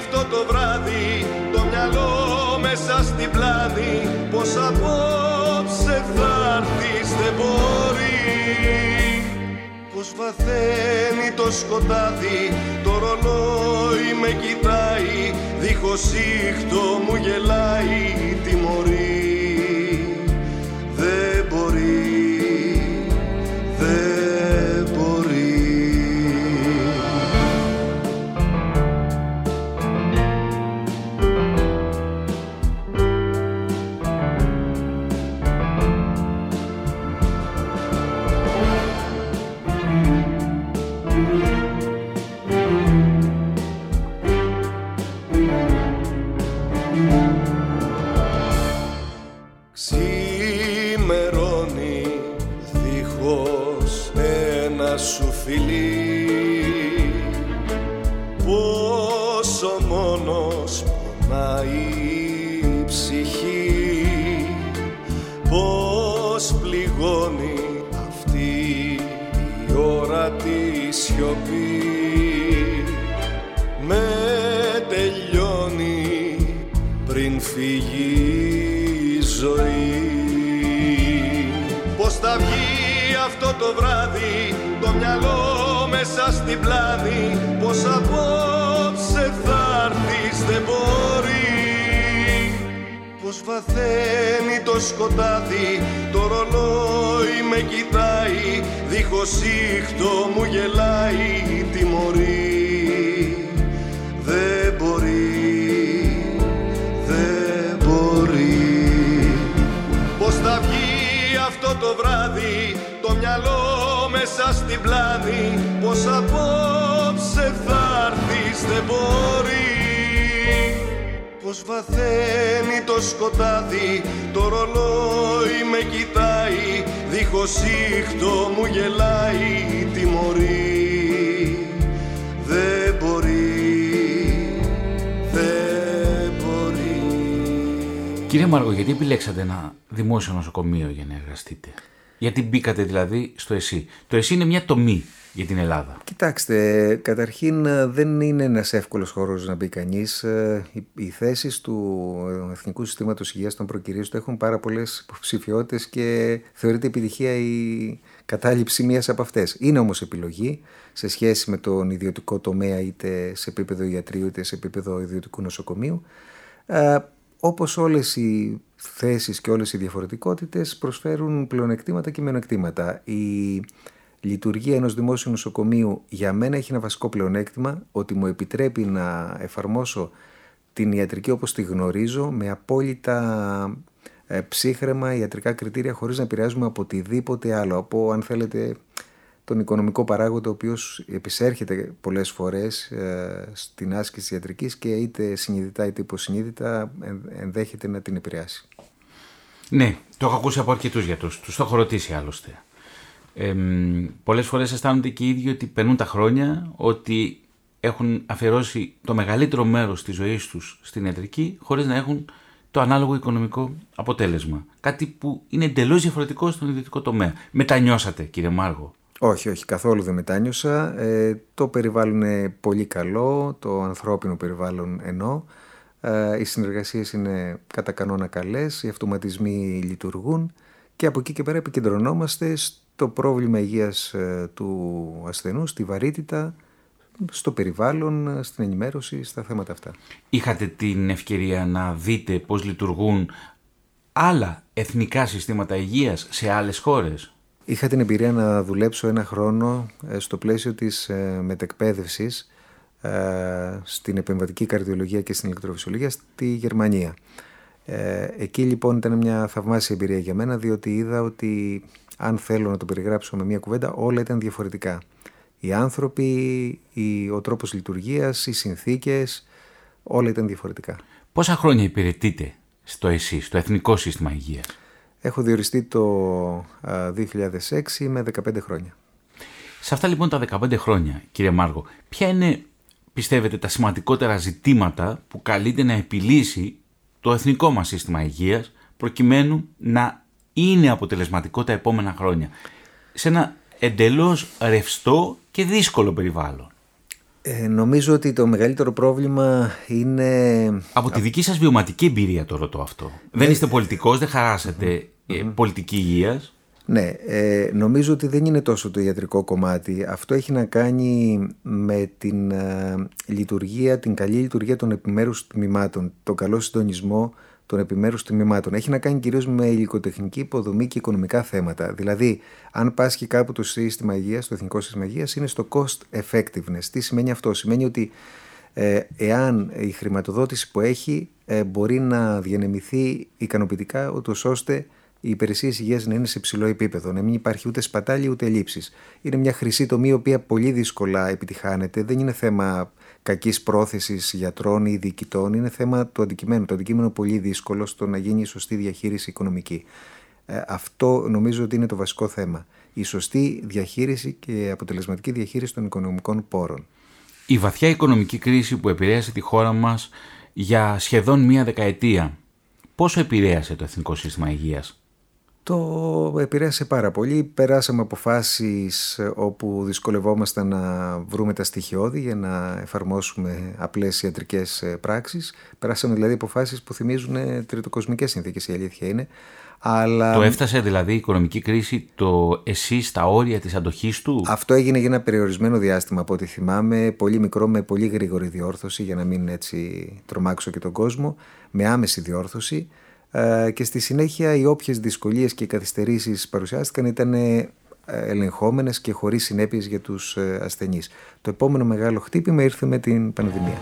αυτό το βράδυ το μυαλό μέσα στην πλάνη Πώς απόψε θα έρθεις δεν μπορεί. Πώς βαθαίνει το σκοτάδι το ρολόι με κοιτάει δίχως ήχτο μου γελάει τιμωρεί την πλάνη πως απόψε θα δεν μπορεί. Πως βαθαίνει το σκοτάδι το ρολόι με κοιτάει δίχως ήχτο μου γελάει τιμωρεί δεν μπορεί δεν μπορεί. Πως θα βγει αυτό το βράδυ το μυαλό μέσα στην πλάνη πως απόψε θα έρθεις δεν μπορεί. Πως βαθαίνει το σκοτάδι το ρολόι με κοιτάει δίχως ήχτο μου γελάει τιμωρεί δεν μπορεί δεν μπορεί. Κύριε Μαργο γιατί επιλέξατε ένα δημόσιο νοσοκομείο για να εργαστείτε; Γιατί μπήκατε δηλαδή στο ΕΣΥ. Το ΕΣΥ είναι μια τομή για την Ελλάδα. Κοιτάξτε, καταρχήν δεν είναι ένας εύκολος χώρος να μπει κανείς. Ε, οι θέσεις του Εθνικού Συστήματος Υγείας των Προκυρίων έχουν πάρα πολλές υποψηφιότητες και θεωρείται επιτυχία η κατάληψη μίας από αυτές. Είναι όμως επιλογή σε σχέση με τον ιδιωτικό τομέα είτε σε επίπεδο ιατρίου είτε σε επίπεδο ιδιωτικού νοσοκομείου. Ε, όπως όλες οι θέσεις και όλες οι διαφορετικότητες προσφέρουν πλεονεκτήματα και μειονεκτήματα. Η λειτουργία ενός δημόσιου νοσοκομείου για μένα έχει ένα βασικό πλεονέκτημα ότι μου επιτρέπει να εφαρμόσω την ιατρική όπως τη γνωρίζω με απόλυτα ε, ψύχρεμα ιατρικά κριτήρια χωρίς να επηρεάζουμε από οτιδήποτε άλλο. Από αν θέλετε τον οικονομικό παράγοντα ο οποίος επισέρχεται πολλές φορές ε, στην άσκηση της ιατρικής και είτε συνειδητά είτε υποσυνείδητα ενδέχεται να την επηρεάσει. Ναι, το έχω ακούσει από αρκετούς γιατρούς, τους το έχω ρωτήσει άλλωστε. Ε, πολλές φορές αισθάνονται και οι ίδιοι ότι περνούν τα χρόνια, ότι έχουν αφιερώσει το μεγαλύτερο μέρος της ζωής τους στην ιατρική χωρίς να έχουν το ανάλογο οικονομικό αποτέλεσμα. Κάτι που είναι εντελώς διαφορετικό στον ιδιωτικό τομέα. Μετανιώσατε, κύριε Μάργο. Όχι, όχι, καθόλου δεν μετάνιωσα. Ε, το περιβάλλον είναι πολύ καλό, το ανθρώπινο περιβάλλον ενώ. Ε, οι συνεργασίες είναι κατά κανόνα καλές, οι αυτοματισμοί λειτουργούν και από εκεί και πέρα επικεντρωνόμαστε στο πρόβλημα υγείας ε, του ασθενού, στη βαρύτητα, στο περιβάλλον, στην ενημέρωση, στα θέματα αυτά. Είχατε την ευκαιρία να δείτε πώς λειτουργούν άλλα εθνικά συστήματα υγείας σε άλλες χώρες; Είχα την εμπειρία να δουλέψω ένα χρόνο ε, στο πλαίσιο της ε, μετεκπαίδευσης ε, στην επεμβατική καρδιολογία και στην ηλεκτροφυσιολογία στη Γερμανία. Εκεί λοιπόν ήταν μια θαυμάσια εμπειρία για μένα διότι είδα ότι αν θέλω να το περιγράψω με μια κουβέντα όλα ήταν διαφορετικά. Οι άνθρωποι, ο τρόπος λειτουργίας, οι συνθήκες, όλα ήταν διαφορετικά. Πόσα χρόνια υπηρετείτε στο ΕΣΥ, στο Εθνικό Σύστημα Υγείας; Έχω διοριστεί το 2006 με 15 χρόνια. Σε αυτά λοιπόν τα 15 χρόνια, κύριε Μάργο, ποια είναι, πιστεύετε, τα σημαντικότερα ζητήματα που καλείται να επιλύσει το εθνικό μας σύστημα υγείας προκειμένου να είναι αποτελεσματικό τα επόμενα χρόνια; Σε ένα εντελώς ρευστό και δύσκολο περιβάλλον. Ε, νομίζω ότι το μεγαλύτερο πρόβλημα είναι... Από τη δική σας βιωματική εμπειρία το ρωτώ αυτό. Δεν ε, είστε πολιτικός, δεν χαράσετε ε, πολιτική υγείας. Ναι, ε, νομίζω ότι δεν είναι τόσο το ιατρικό κομμάτι. Αυτό έχει να κάνει με την λειτουργία, την καλή λειτουργία των επιμέρους τμήματων, τον καλό συντονισμό των επιμέρους τμήματων. Έχει να κάνει κυρίως με υλικοτεχνική υποδομή και οικονομικά θέματα. Δηλαδή, αν πάσχει κάπου το σύστημα υγείας, το εθνικό σύστημα υγείας, είναι στο cost effectiveness. Τι σημαίνει αυτό; Σημαίνει ότι ε, εάν η χρηματοδότηση που έχει ε, μπορεί να διανεμηθεί ικανοποιητικά, ούτως ώστε οι υπηρεσίες υγείας να είναι σε ψηλό επίπεδο, να μην υπάρχει ούτε σπατάλη ούτε λήψει. Είναι μια χρυσή τομή η οποία πολύ δύσκολα επιτυχάνεται. Δεν είναι θέμα κακής πρόθεσης γιατρών ή διοικητών, είναι θέμα του αντικειμένου. Το αντικείμενο είναι πολύ δύσκολο στο να γίνει η σωστή διαχείριση οικονομική. Ε, αυτό νομίζω ότι είναι το βασικό θέμα. Η σωστή διαχείριση και αποτελεσματική διαχείριση των οικονομικών πόρων. Η βαθιά οικονομική κρίση που επηρέασε τη χώρα μας για σχεδόν μία δεκαετία, πόσο επηρέασε το Εθνικό Σύστημα Υγείας; Το επηρέασε πάρα πολύ. Περάσαμε αποφάσεις όπου δυσκολευόμασταν να βρούμε τα στοιχειώδη για να εφαρμόσουμε απλές ιατρικές πράξεις. Περάσαμε δηλαδή αποφάσεις που θυμίζουν τριτοκοσμικές συνθήκες, η αλήθεια είναι. Αλλά... Το έφτασε δηλαδή η οικονομική κρίση το εσύ στα όρια της αντοχής του; Αυτό έγινε για ένα περιορισμένο διάστημα από ό,τι θυμάμαι, πολύ μικρό με πολύ γρήγορη διόρθωση για να μην έτσι τρομάξω και τον κόσμο, με άμεση διόρθωση. Ε, και στη συνέχεια οι όποιες δυσκολίες και καθυστερήσεις παρουσιάστηκαν ήταν ε, ελεγχόμενες και χωρίς συνέπειες για τους ε, ασθενείς. Το επόμενο μεγάλο χτύπημα ήρθε με την πανδημία.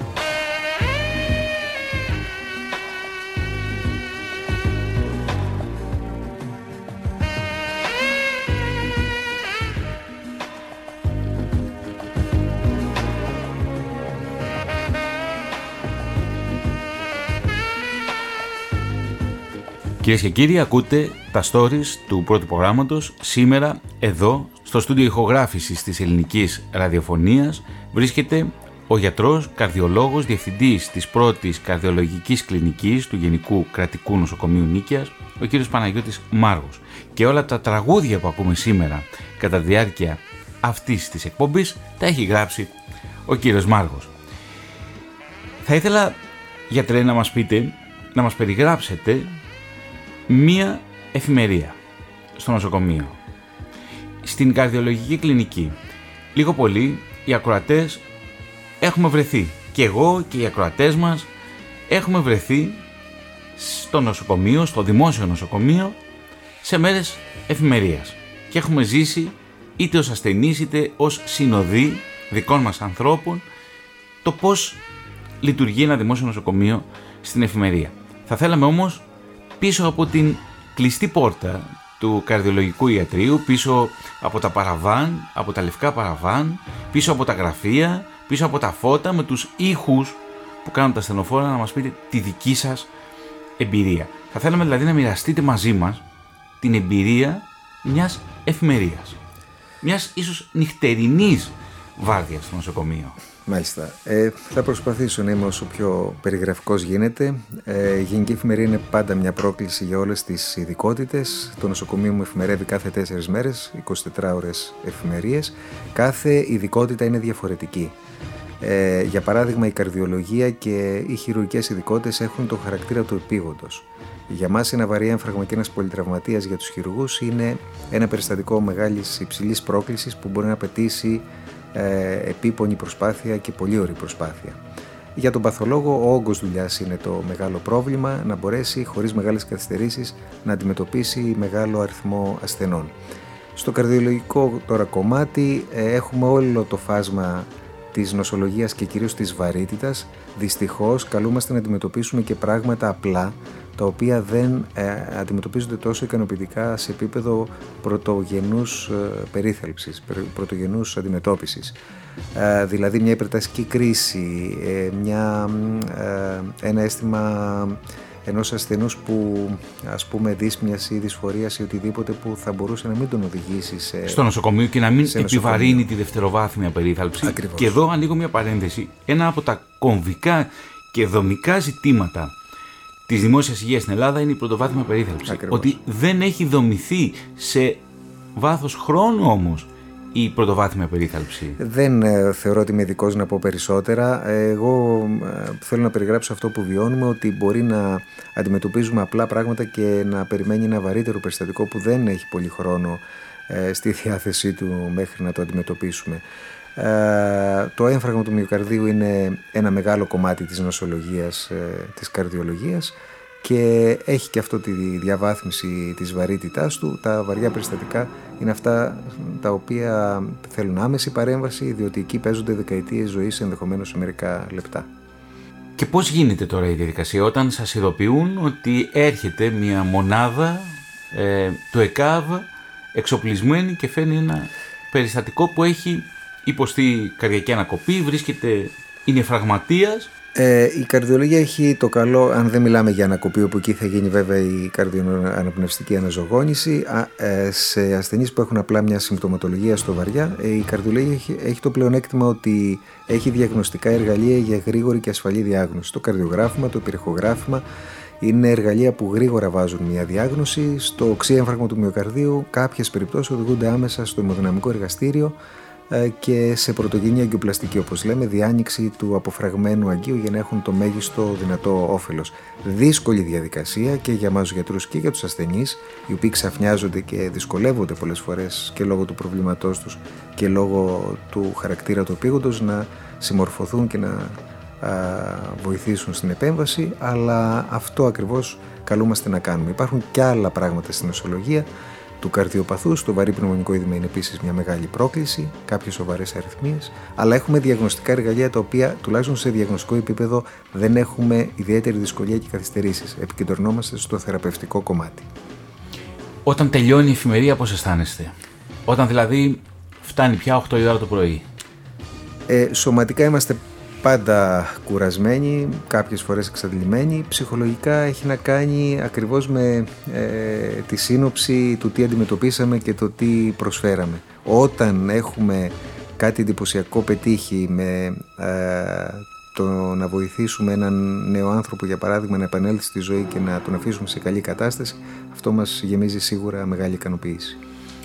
Κυρίες και κύριοι, ακούτε τα stories του πρώτου προγράμματος. Σήμερα, εδώ, στο στούντιο ηχογράφησης της ελληνικής ραδιοφωνίας, βρίσκεται ο γιατρός, καρδιολόγος, διευθυντής της πρώτης καρδιολογικής κλινικής του Γενικού Κρατικού Νοσοκομείου Νίκαιας, ο κύριος Παναγιώτης Μάργος. Και όλα τα τραγούδια που ακούμε σήμερα κατά τη διάρκεια αυτής της εκπομπής τα έχει γράψει ο κύριος Μάργος. Θα ήθελα, γιατρέ, να μας πείτε, να μας περιγράψετε μία εφημερία στο νοσοκομείο. Στην καρδιολογική κλινική. Λίγο πολύ οι ακροατές έχουμε βρεθεί. Και εγώ και οι ακροατές μας έχουμε βρεθεί στο νοσοκομείο, στο δημόσιο νοσοκομείο, σε μέρες εφημερίας. Και έχουμε ζήσει είτε ως ασθενείς είτε ως συνοδοί δικών μας ανθρώπων το πώς λειτουργεί ένα δημόσιο νοσοκομείο στην εφημερία. Θα θέλαμε όμως πίσω από την κλειστή πόρτα του καρδιολογικού ιατρίου, πίσω από τα παραβάν, από τα λευκά παραβάν, πίσω από τα γραφεία, πίσω από τα φώτα, με τους ήχους που κάνουν τα στενοφόρα να μας πείτε τη δική σας εμπειρία. Θα θέλαμε δηλαδή να μοιραστείτε μαζί μας την εμπειρία μιας εφημερίας. Μιας ίσως νυχτερινής βάρδιας στο νοσοκομείο. Μάλιστα. Ε, θα προσπαθήσω να είμαι όσο πιο περιγραφικός γίνεται. Ε, η Γενική Εφημερία είναι πάντα μια πρόκληση για όλες τις ειδικότητες. Το νοσοκομείο μου εφημερεύει κάθε 4 μέρες, 24 ώρες εφημερίες. Κάθε ειδικότητα είναι διαφορετική. Ε, για παράδειγμα, η καρδιολογία και οι χειρουργικές ειδικότητες έχουν το χαρακτήρα του επίγοντος. Για μας ένα βαρύ έμφραγμα και ένας πολυτραυματίας για τους χειρουργούς είναι ένα περιστατικό μεγάλης υψηλής πρόκλησης που μπορεί να απαιτήσει ε, επίπονη προσπάθεια και πολύ ωραία προσπάθεια. Για τον παθολόγο, ο όγκος δουλειάς είναι το μεγάλο πρόβλημα, να μπορέσει χωρίς μεγάλες καθυστερήσεις να αντιμετωπίσει μεγάλο αριθμό ασθενών. Στο καρδιολογικό τώρα κομμάτι ε, έχουμε όλο το φάσμα της νοσολογίας και κυρίως της βαρύτητας. Δυστυχώς καλούμαστε να αντιμετωπίσουμε και πράγματα απλά τα οποία δεν ε, αντιμετωπίζονται τόσο ικανοποιητικά σε επίπεδο πρωτογενούς ε, περίθαλψης, πρωτογενούς αντιμετώπισης. Ε, δηλαδή μια υπερτασική κρίση, μια, ένα αίσθημα ενός ασθενούς που ας πούμε δύσμιας ή δυσφορίας ή οτιδήποτε που θα μπορούσε να μην τον οδηγήσει σε... στο νοσοκομείο και να μην επιβαρύνει τη δευτεροβάθμια περίθαλψη. Ακριβώς. Και εδώ ανοίγω μια παρένθεση. Ένα από τα κομβικά και δομικά ζητήματα της δημόσιας υγείας στην Ελλάδα είναι η πρωτοβάθμια περίθαλψη. Ότι δεν έχει δομηθεί σε βάθος χρόνου όμως η πρωτοβάθμια περίθαλψη. Δεν ε, θεωρώ ότι είμαι ειδικός να πω περισσότερα. Εγώ ε, θέλω να περιγράψω αυτό που βιώνουμε, ότι μπορεί να αντιμετωπίζουμε απλά πράγματα και να περιμένει ένα βαρύτερο περιστατικό που δεν έχει πολύ χρόνο ε, στη διάθεσή του μέχρι να το αντιμετωπίσουμε. Το έμφραγμα του μυοκαρδίου είναι ένα μεγάλο κομμάτι της νοσολογίας, της καρδιολογίας και έχει και αυτό τη διαβάθμιση της βαρύτητάς του. Τα βαριά περιστατικά είναι αυτά τα οποία θέλουν άμεση παρέμβαση, διότι εκεί παίζονται δεκαετίες ζωής ενδεχομένως σε μερικά λεπτά. Και πώς γίνεται τώρα η διαδικασία όταν σας ειδοποιούν ότι έρχεται μια μονάδα ε, του ΕΚΑΒ εξοπλισμένη και φαίνει ένα περιστατικό που έχει υποστεί καρδιακή ανακοπή, βρίσκεται, είναι φραγματίας ε, η καρδιολογία έχει το καλό, αν δεν μιλάμε για ανακοπή, όπου εκεί θα γίνει βέβαια η καρδιοαναπνευστική αναζωγόνηση, ε, σε ασθενείς που έχουν απλά μια συμπτωματολογία στο βαριά, ε, η καρδιολογία έχει, έχει το πλεονέκτημα ότι έχει διαγνωστικά εργαλεία για γρήγορη και ασφαλή διάγνωση. Το καρδιογράφημα, το πυρηχογράφημα, είναι εργαλεία που γρήγορα βάζουν μια διάγνωση. Στο οξύ του μυοκαρδίου, κάποιες περιπτώσεις οδηγούνται άμεσα στο αιμοδυναμικό εργαστήριο ε, και σε πρωτογενή αγκιοπλαστική όπως λέμε διάνοιξη του αποφραγμένου αγκίου για να έχουν το μέγιστο δυνατό όφελος. Δύσκολη διαδικασία και για μας γιατρούς και για τους ασθενείς οι οποίοι ξαφνιάζονται και δυσκολεύονται πολλές φορές και λόγω του προβλήματός τους και λόγω του χαρακτήρα του επίγοντος να συμμορφωθούν και να βοηθήσουν στην επέμβαση αλλά αυτό ακριβώς καλούμαστε να κάνουμε. Υπάρχουν και άλλα πράγματα στην νοσολογία του καρδιοπαθούς, το βαρύ πνευμονικό είδημα είναι επίσης μια μεγάλη πρόκληση, κάποιες σοβαρές αριθμίες, αλλά έχουμε διαγνωστικά εργαλεία τα οποία τουλάχιστον σε διαγνωστικό επίπεδο δεν έχουμε ιδιαίτερη δυσκολία και καθυστερήσεις. Επικεντρωνόμαστε στο θεραπευτικό κομμάτι. Όταν τελειώνει η εφημερία, πώς αισθάνεστε, Όταν δηλαδή φτάνει πια 8 η ώρα το πρωί; Ε, σωματικά είμαστε πάντα κουρασμένοι, κάποιες φορές εξαντλημένοι. Ψυχολογικά έχει να κάνει ακριβώς με ε, τη σύνοψη του τι αντιμετωπίσαμε και το τι προσφέραμε. Όταν έχουμε κάτι εντυπωσιακό πετύχει με ε, το να βοηθήσουμε έναν νέο άνθρωπο για παράδειγμα να επανέλθει στη ζωή και να τον αφήσουμε σε καλή κατάσταση αυτό μας γεμίζει σίγουρα μεγάλη ικανοποίηση.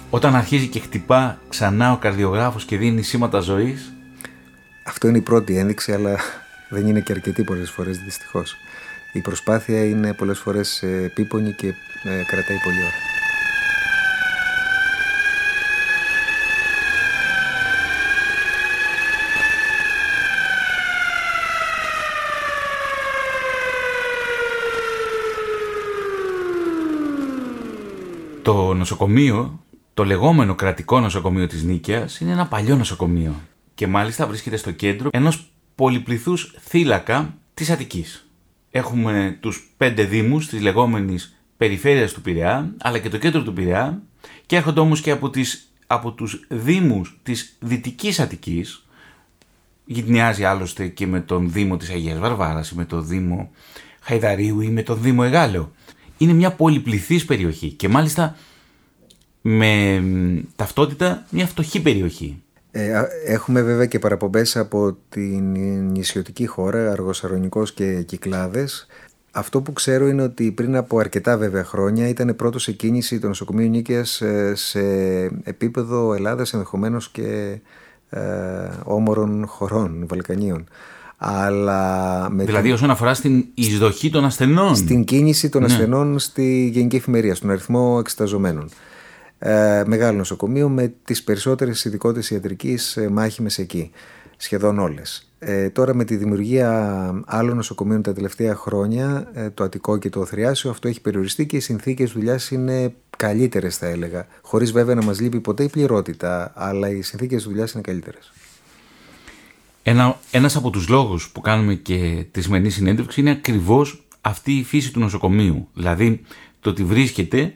Όταν αρχίζει και χτυπά ξανά ο καρδιογράφος και δίνει σήματα ζωής Αυτό είναι η πρώτη ένδειξη αλλά δεν είναι και αρκετή πολλές φορές δυστυχώς. Η προσπάθεια είναι πολλές φορές ε, επίπονη και ε, κρατάει πολύ ώρα. Το νοσοκομείο, το λεγόμενο κρατικό νοσοκομείο της Νίκαιας, είναι ένα παλιό νοσοκομείο και μάλιστα βρίσκεται στο κέντρο ενός πολυπληθούς θύλακα της Αττικής. Έχουμε τους πέντε δήμους της λεγόμενης περιφέρειας του Πειραιά, αλλά και το κέντρο του Πειραιά και έρχονται όμως και από, τις, από τους δήμους της Δυτικής Αττικής, γυτνιάζει άλλωστε και με τον Δήμο της Αγίας Βαρβάρας ή με τον Δήμο Χαϊδαρίου ή με τον Δήμο Εγάλεο. Είναι μια πολυπληθής περιοχή και μάλιστα με ταυτότητα μια φτωχή περιοχή. Ε, έχουμε βέβαια και παραπομπές από την νησιωτική χώρα, Αργοσαρονικός και Κυκλάδες. Αυτό που ξέρω είναι ότι πριν από αρκετά βέβαια χρόνια ήταν πρώτο σε κίνηση το νοσοκομείο Νίκαιας ε, σε επίπεδο Ελλάδας ενδεχομένως και ε, όμορων χωρών, Βαλκανίων. Αλλά με δηλαδή όσον αφορά στην εισδοχή των ασθενών. Στην κίνηση των ναι. ασθενών στη γενική εφημερία, στον αριθμό εξεταζομένων ε, μεγάλο νοσοκομείο με τις περισσότερες ειδικότητες ιατρικής ε, μάχημες εκεί, σχεδόν όλες. Ε, τώρα με τη δημιουργία άλλων νοσοκομείων τα τελευταία χρόνια, ε, το Αττικό και το Θριάσιο, αυτό έχει περιοριστεί και οι συνθήκες δουλειάς είναι καλύτερες θα έλεγα. Χωρίς βέβαια να μας λείπει ποτέ η πληρότητα, αλλά οι συνθήκες δουλειάς είναι καλύτερες. Ένα, ένας από τους λόγους που κάνουμε και τη σημερινή συνέντευξη είναι ακριβώς αυτή η φύση του νοσοκομείου. Δηλαδή το ότι βρίσκεται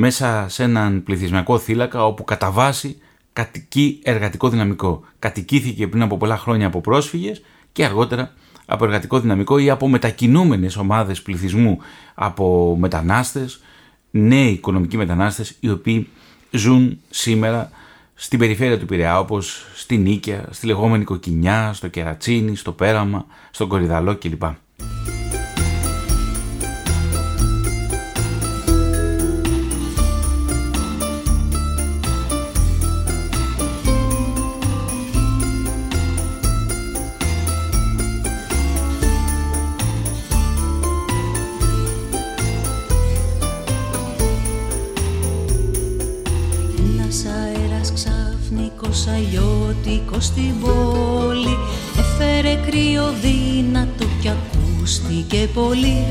μέσα σε έναν πληθυσμιακό θύλακα όπου κατά βάση κατοικεί εργατικό δυναμικό. Κατοικήθηκε πριν από πολλά χρόνια από πρόσφυγες και αργότερα από εργατικό δυναμικό ή από μετακινούμενες ομάδες πληθυσμού από μετανάστες, νέοι οικονομικοί μετανάστες οι οποίοι ζουν σήμερα στην περιφέρεια του Πειραιά όπως στη Νίκαια, στη λεγόμενη Κοκκινιά, στο Κερατσίνι, στο Πέραμα, στον Κορυδαλό κλπ. Αλλιώτικο στην πόλη Έφερε κρύο δύνατο κι ακούστηκε πολύ.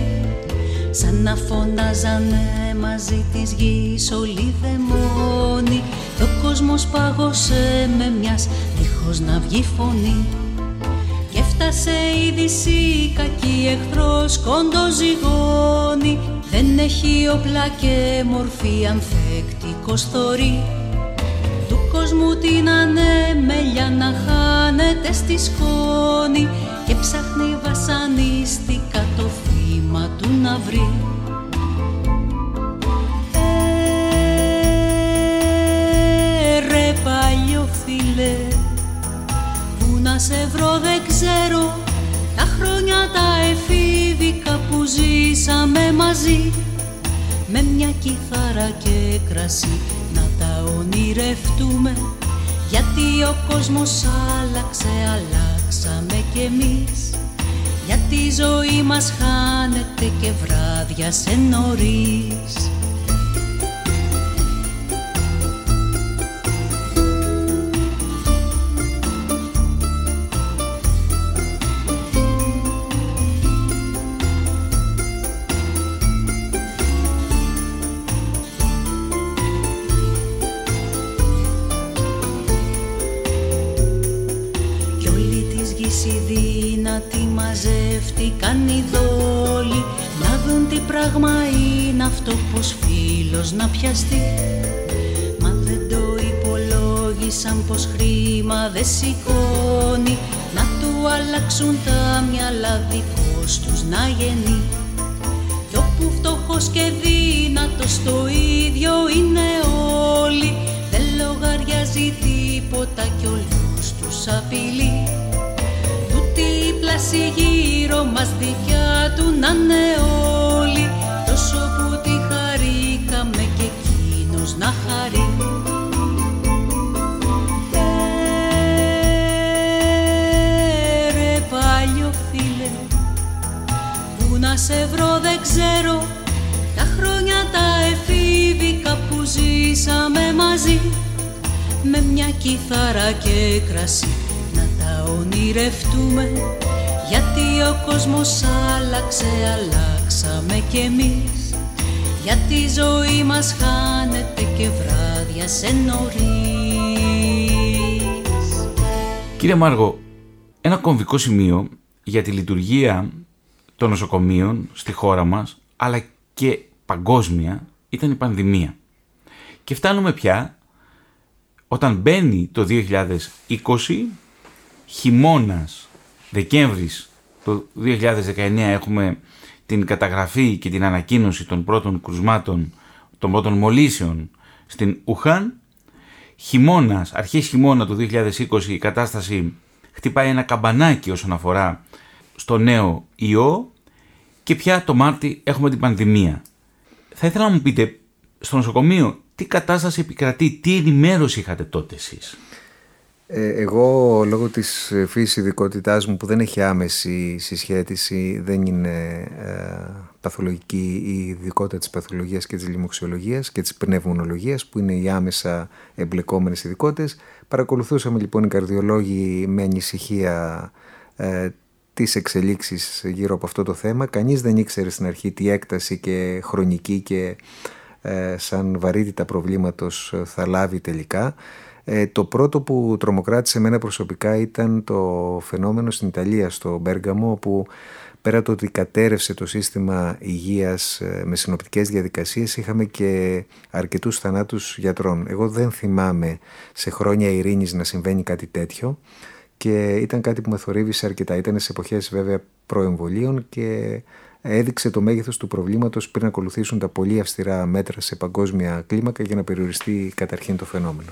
Σαν να φωνάζανε μαζί της γης όλοι δαιμόνοι Κι ο κόσμος πάγωσε με μιας δίχως να βγει φωνή. Κι έφτασε η δύση κακή εχθρός κοντό ζυγόνι Δεν έχει όπλα και μορφή ανθεκτικός θωρεί μου την ανέμελια να χάνεται στη σκόνη και ψάχνει βασανίστικα το θύμα του να βρει. Ε, ρε παλιό φίλε, που να σε βρω δεν ξέρω τα χρόνια τα εφήβικα που ζήσαμε μαζί με μια κιθάρα και κρασί ονειρευτούμε γιατί ο κόσμος άλλαξε, αλλάξαμε κι εμείς. Γιατί η ζωή μας χάνεται και βράδια σε νωρίς πιαστεί. Μα δεν το υπολόγισαν πως χρήμα δεν σηκώνει. Να του αλλάξουν τα μυαλά δικός τους να γεννεί. Κι όπου φτωχός και δύνατος το ίδιο είναι όλοι. Δεν λογαριάζει τίποτα κι όλους τους απειλεί. Τούτη η πλάση γύρω μας δικιά του να είναι όλοι να χαρεί Ε, ρε παλιό φίλε Πού να σε βρω δεν ξέρω. Τα χρόνια τα εφήβικα που ζήσαμε μαζί. Με μια κιθάρα και κρασί Να τα ονειρευτούμε. Γιατί ο κόσμος άλλαξε, αλλάξαμε κι εμείς Γιατί η ζωή μας χάνεται και βράδια σε νωρίς Κύριε Μάργο, ένα κομβικό σημείο για τη λειτουργία των νοσοκομείων στη χώρα μας, αλλά και παγκόσμια, ήταν η πανδημία. Και φτάνουμε πια όταν μπαίνει το 2020, χειμώνας, Δεκέμβρης το 2019 έχουμε την καταγραφή και την ανακοίνωση των πρώτων κρουσμάτων, των πρώτων μολύσεων στην Ουχάν. Χειμώνας, αρχές χειμώνα του 2020 η κατάσταση χτυπάει ένα καμπανάκι όσον αφορά στο νέο ιό και πια το Μάρτι έχουμε την πανδημία. Θα ήθελα να μου πείτε στο νοσοκομείο τι κατάσταση επικρατεί, τι ενημέρωση είχατε τότε εσείς; Ε, εγώ λόγω της ε, φύσης ειδικότητάς μου που δεν έχει άμεση συσχέτιση, δεν είναι ε, παθολογική η ειδικότητα της παθολογίας και της λοιμοξιολογίας και της πνευμονολογίας που είναι οι άμεσα εμπλεκόμενες ειδικότητες. Παρακολουθούσαμε λοιπόν οι καρδιολόγοι με ανησυχία ε, τις εξελίξεις γύρω από αυτό το θέμα. Κανείς δεν ήξερε στην αρχή τι έκταση και χρονική και ε, σαν βαρύτητα προβλήματος θα λάβει τελικά. Ε, το πρώτο που τρομοκράτησε εμένα προσωπικά ήταν το φαινόμενο στην Ιταλία, στο Μπέργαμο, όπου πέρα το ότι κατέρευσε το σύστημα υγείας ε, με συνοπτικές διαδικασίες, είχαμε και αρκετούς θανάτους γιατρών. Εγώ δεν θυμάμαι σε χρόνια ειρήνης να συμβαίνει κάτι τέτοιο και ήταν κάτι που με θορύβησε αρκετά. Ήταν σε εποχές βέβαια προεμβολίων και έδειξε το μέγεθος του προβλήματος πριν ακολουθήσουν τα πολύ αυστηρά μέτρα σε παγκόσμια κλίμακα για να περιοριστεί καταρχήν το φαινόμενο.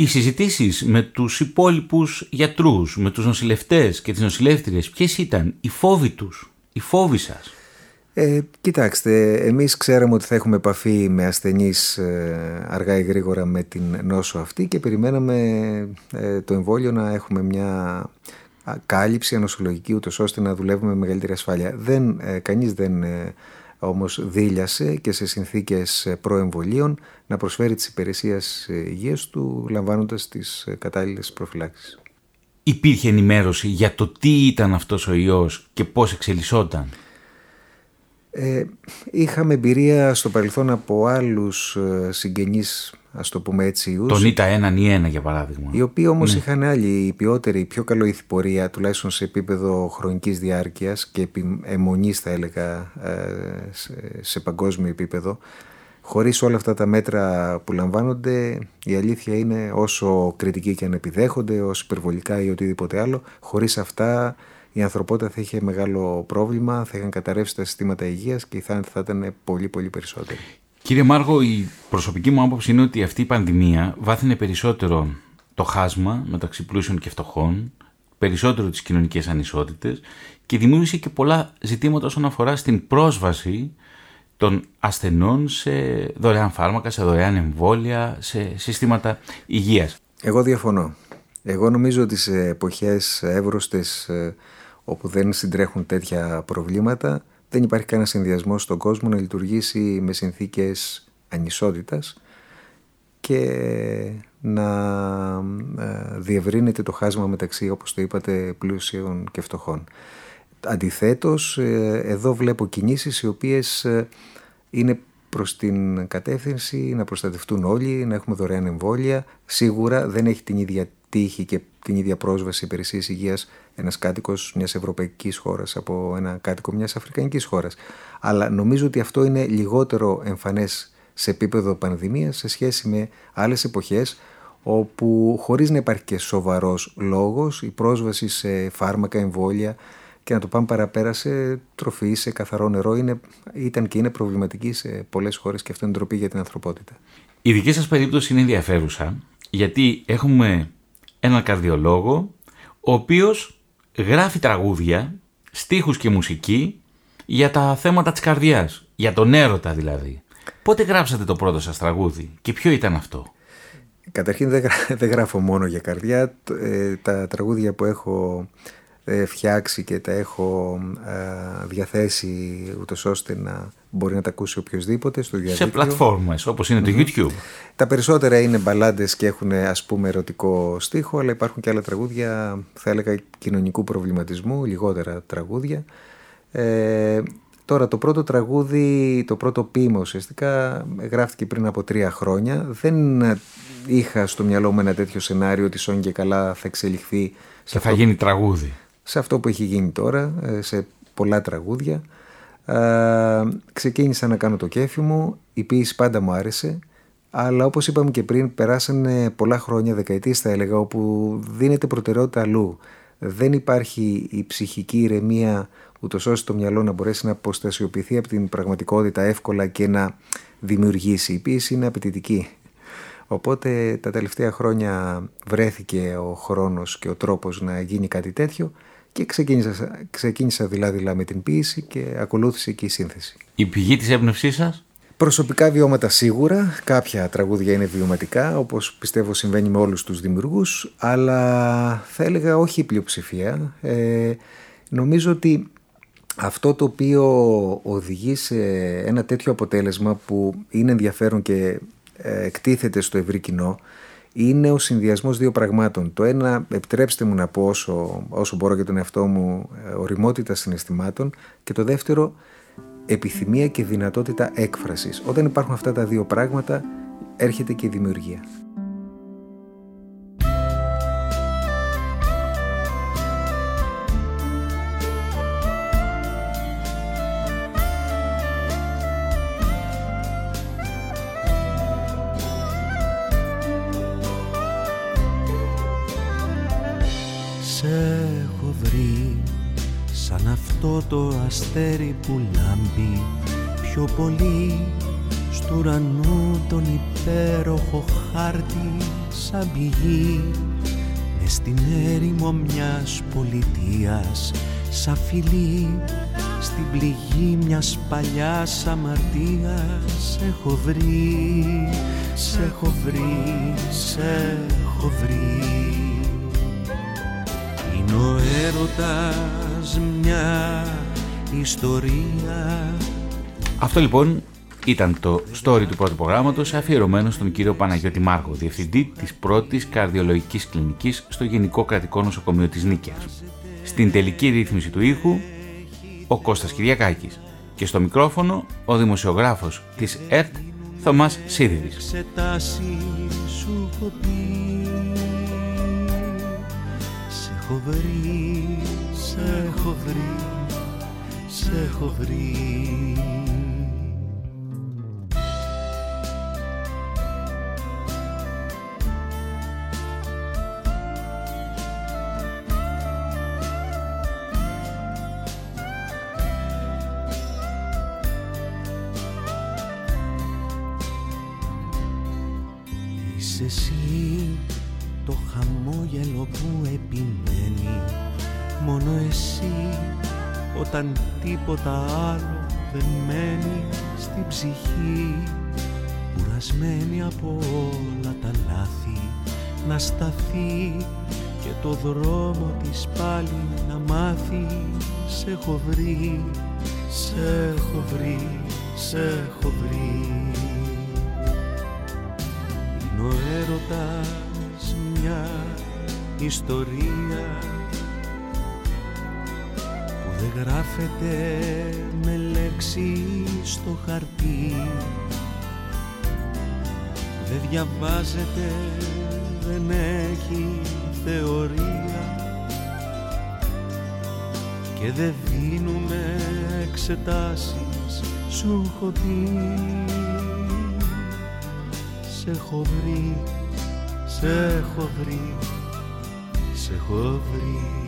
Οι συζητήσεις με τους υπόλοιπους γιατρούς, με τους νοσηλευτές και τις νοσηλεύτριες, ποιες ήταν οι φόβοι τους, οι φόβοι σας; Ε, κοιτάξτε, εμείς ξέραμε ότι θα έχουμε επαφή με ασθενείς ε, αργά ή γρήγορα με την νόσο αυτή και περιμέναμε ε, το εμβόλιο να έχουμε μια α, κάλυψη ανοσολογική ούτως ώστε να δουλεύουμε με μεγαλύτερη ασφάλεια. Δεν, ε, κανείς δεν ε, όμως δίλιασε και σε συνθήκες προεμβολίων να προσφέρει τις υπηρεσίες υγείας του λαμβάνοντας τις ε, κατάλληλες προφυλάξεις. Υπήρχε ενημέρωση για το τι ήταν αυτός ο ιός και πώς εξελισσόταν; Ε, είχαμε εμπειρία στο παρελθόν από άλλους ε, συγγενείς, ας το πούμε έτσι, ιούς, Τον ΙΤΑ 1 ή 1 για παράδειγμα. οι οποίοι όμως είχαν άλλη ποιότερη, πιο καλό ηθιπορία, τουλάχιστον σε επίπεδο χρονικής διάρκειας και επι- αιμονής θα έλεγα ε, σε, σε παγκόσμιο επίπεδο. Χωρίς όλα αυτά τα μέτρα που λαμβάνονται, η αλήθεια είναι όσο κριτική και αν επιδέχονται, όσο υπερβολικά ή οτιδήποτε άλλο, χωρίς αυτά η ανθρωπότητα θα είχε μεγάλο πρόβλημα, θα είχαν καταρρεύσει τα συστήματα υγείας και οι θάνατοι θα ήταν πολύ πολύ περισσότεροι. Κύριε Μάργο, η προσωπική μου άποψη είναι ότι αυτή η πανδημία βάθινε περισσότερο το χάσμα μεταξύ πλούσιων και φτωχών, περισσότερο τις κοινωνικές ανισότητες και δημιούργησε και πολλά ζητήματα όσον αφορά στην πρόσβαση των ασθενών σε δωρεάν φάρμακα, σε δωρεάν εμβόλια, σε συστήματα υγείας. Εγώ διαφωνώ. Εγώ νομίζω ότι σε εποχές εύρωστες ε, όπου δεν συντρέχουν τέτοια προβλήματα δεν υπάρχει κανένα συνδυασμό στον κόσμο να λειτουργήσει με συνθήκες ανισότητας και να ε, διευρύνεται το χάσμα μεταξύ, όπως το είπατε, πλούσιων και φτωχών. Αντιθέτως, ε, εδώ βλέπω κινήσεις οι οποίες ε, είναι προς την κατεύθυνση να προστατευτούν όλοι, να έχουμε δωρεάν εμβόλια. Σίγουρα δεν έχει την ίδια τύχη και την ίδια πρόσβαση υπηρεσίες υγείας ένας κάτοικος μιας ευρωπαϊκής χώρας από ένα κάτοικο μιας αφρικανικής χώρας. Αλλά νομίζω ότι αυτό είναι λιγότερο εμφανές σε επίπεδο πανδημίας σε σχέση με άλλες εποχές όπου χωρίς να υπάρχει και σοβαρός λόγος η πρόσβαση σε φάρμακα, εμβόλια και να το πάμε παραπέρα σε τροφή, σε καθαρό νερό είναι, ήταν και είναι προβληματική σε πολλές χώρες και αυτό είναι ντροπή για την ανθρωπότητα. Η δική σας περίπτωση είναι ενδιαφέρουσα γιατί έχουμε έναν καρδιολόγο, ο οποίος γράφει τραγούδια, στίχους και μουσική για τα θέματα της καρδιάς, για τον έρωτα δηλαδή. Πότε γράψατε το πρώτο σας τραγούδι και ποιο ήταν αυτό; Καταρχήν δεν, γράφω μόνο για καρδιά. Ε, τα τραγούδια που έχω ε, φτιάξει και τα έχω ε, διαθέσει ούτως ώστε να μπορεί να τα ακούσει οποιοδήποτε στο διαδίκτυο. Σε πλατφόρμες όπως είναι το YouTube. Τα περισσότερα είναι μπαλάντες και έχουν ας πούμε ερωτικό στίχο αλλά υπάρχουν και άλλα τραγούδια θα έλεγα κοινωνικού προβληματισμού, λιγότερα τραγούδια. Ε, τώρα το πρώτο τραγούδι, το πρώτο ποίημα ουσιαστικά γράφτηκε πριν από τρία χρόνια. Δεν είχα στο μυαλό μου ένα τέτοιο σενάριο ότι σόν και καλά θα εξελιχθεί. Και θα γίνει τραγούδι σε αυτό που έχει γίνει τώρα, ε, σε πολλά τραγούδια. Ε, ξεκίνησα να κάνω το κέφι μου, η ποίηση πάντα μου άρεσε, αλλά όπως είπαμε και πριν, περάσανε πολλά χρόνια, δεκαετίες θα έλεγα, όπου δίνεται προτεραιότητα αλλού. Δεν υπάρχει η ψυχική ηρεμία ούτως ώστε το μυαλό να μπορέσει να αποστασιοποιηθεί από την πραγματικότητα εύκολα και να δημιουργήσει. Η ποίηση είναι απαιτητική. Οπότε τα τελευταία χρόνια βρέθηκε ο χρόνος και ο τρόπος να γίνει κάτι τέτοιο και ξεκίνησα, ξεκίνησα δηλαδή με την ποίηση και ακολούθησε και η σύνθεση. Η πηγή της έμπνευσής σας; Προσωπικά βιώματα σίγουρα, κάποια τραγούδια είναι βιωματικά όπως πιστεύω συμβαίνει με όλους τους δημιουργούς αλλά θα έλεγα όχι η πλειοψηφία. Ε, νομίζω ότι αυτό το οποίο οδηγεί σε ένα τέτοιο αποτέλεσμα που είναι ενδιαφέρον και ε, εκτίθεται στο ευρύ κοινό είναι ο συνδυασμός δύο πραγμάτων. Το ένα, επιτρέψτε μου να πω όσο, όσο μπορώ για τον εαυτό μου, ε, οριμότητα συναισθημάτων και το δεύτερο, επιθυμία και δυνατότητα έκφρασης. Όταν υπάρχουν αυτά τα δύο πράγματα, έρχεται και η δημιουργία. Το αστέρι που λάμπει πιο πολύ στου ουρανού τον υπέροχο χάρτη σαν πηγή. Μες στην έρημο μιας πολιτείας σαν φιλί στην πληγή μιας παλιάς αμαρτίας. Έχω βρει, σε έχω βρει, σε έχω βρει. Είναι ο έρωτας μια ιστορία Αυτό λοιπόν ήταν το story του πρώτου προγράμματος αφιερωμένο στον κύριο Παναγιώτη Μάργο, διευθυντή της πρώτης καρδιολογικής κλινικής στο Γενικό Κρατικό Νοσοκομείο της Νίκαιας. Στην τελική ρύθμιση του ήχου, ο Κώστας Κυριακάκης και στο μικρόφωνο ο δημοσιογράφος της ΕΡΤ Θωμάς Σίδηρης. Έχω βρει, σε έχω βρει, σε έχω βρει τίποτα άλλο δεν μένει στην ψυχή. Κουρασμένη από όλα τα λάθη να σταθεί και το δρόμο της πάλι να μάθει. Σε έχω βρει, σε έχω βρει, σε έχω βρει είναι ο έρωτας μια ιστορία. που δεν γράφεται με λέξη στο χαρτί. Δεν διαβάζεται, δεν έχει θεωρία. Και δεν δίνουμε εξετάσεις σου έχω πει. Σε έχω βρει σε έχω βρει, σε έχω βρει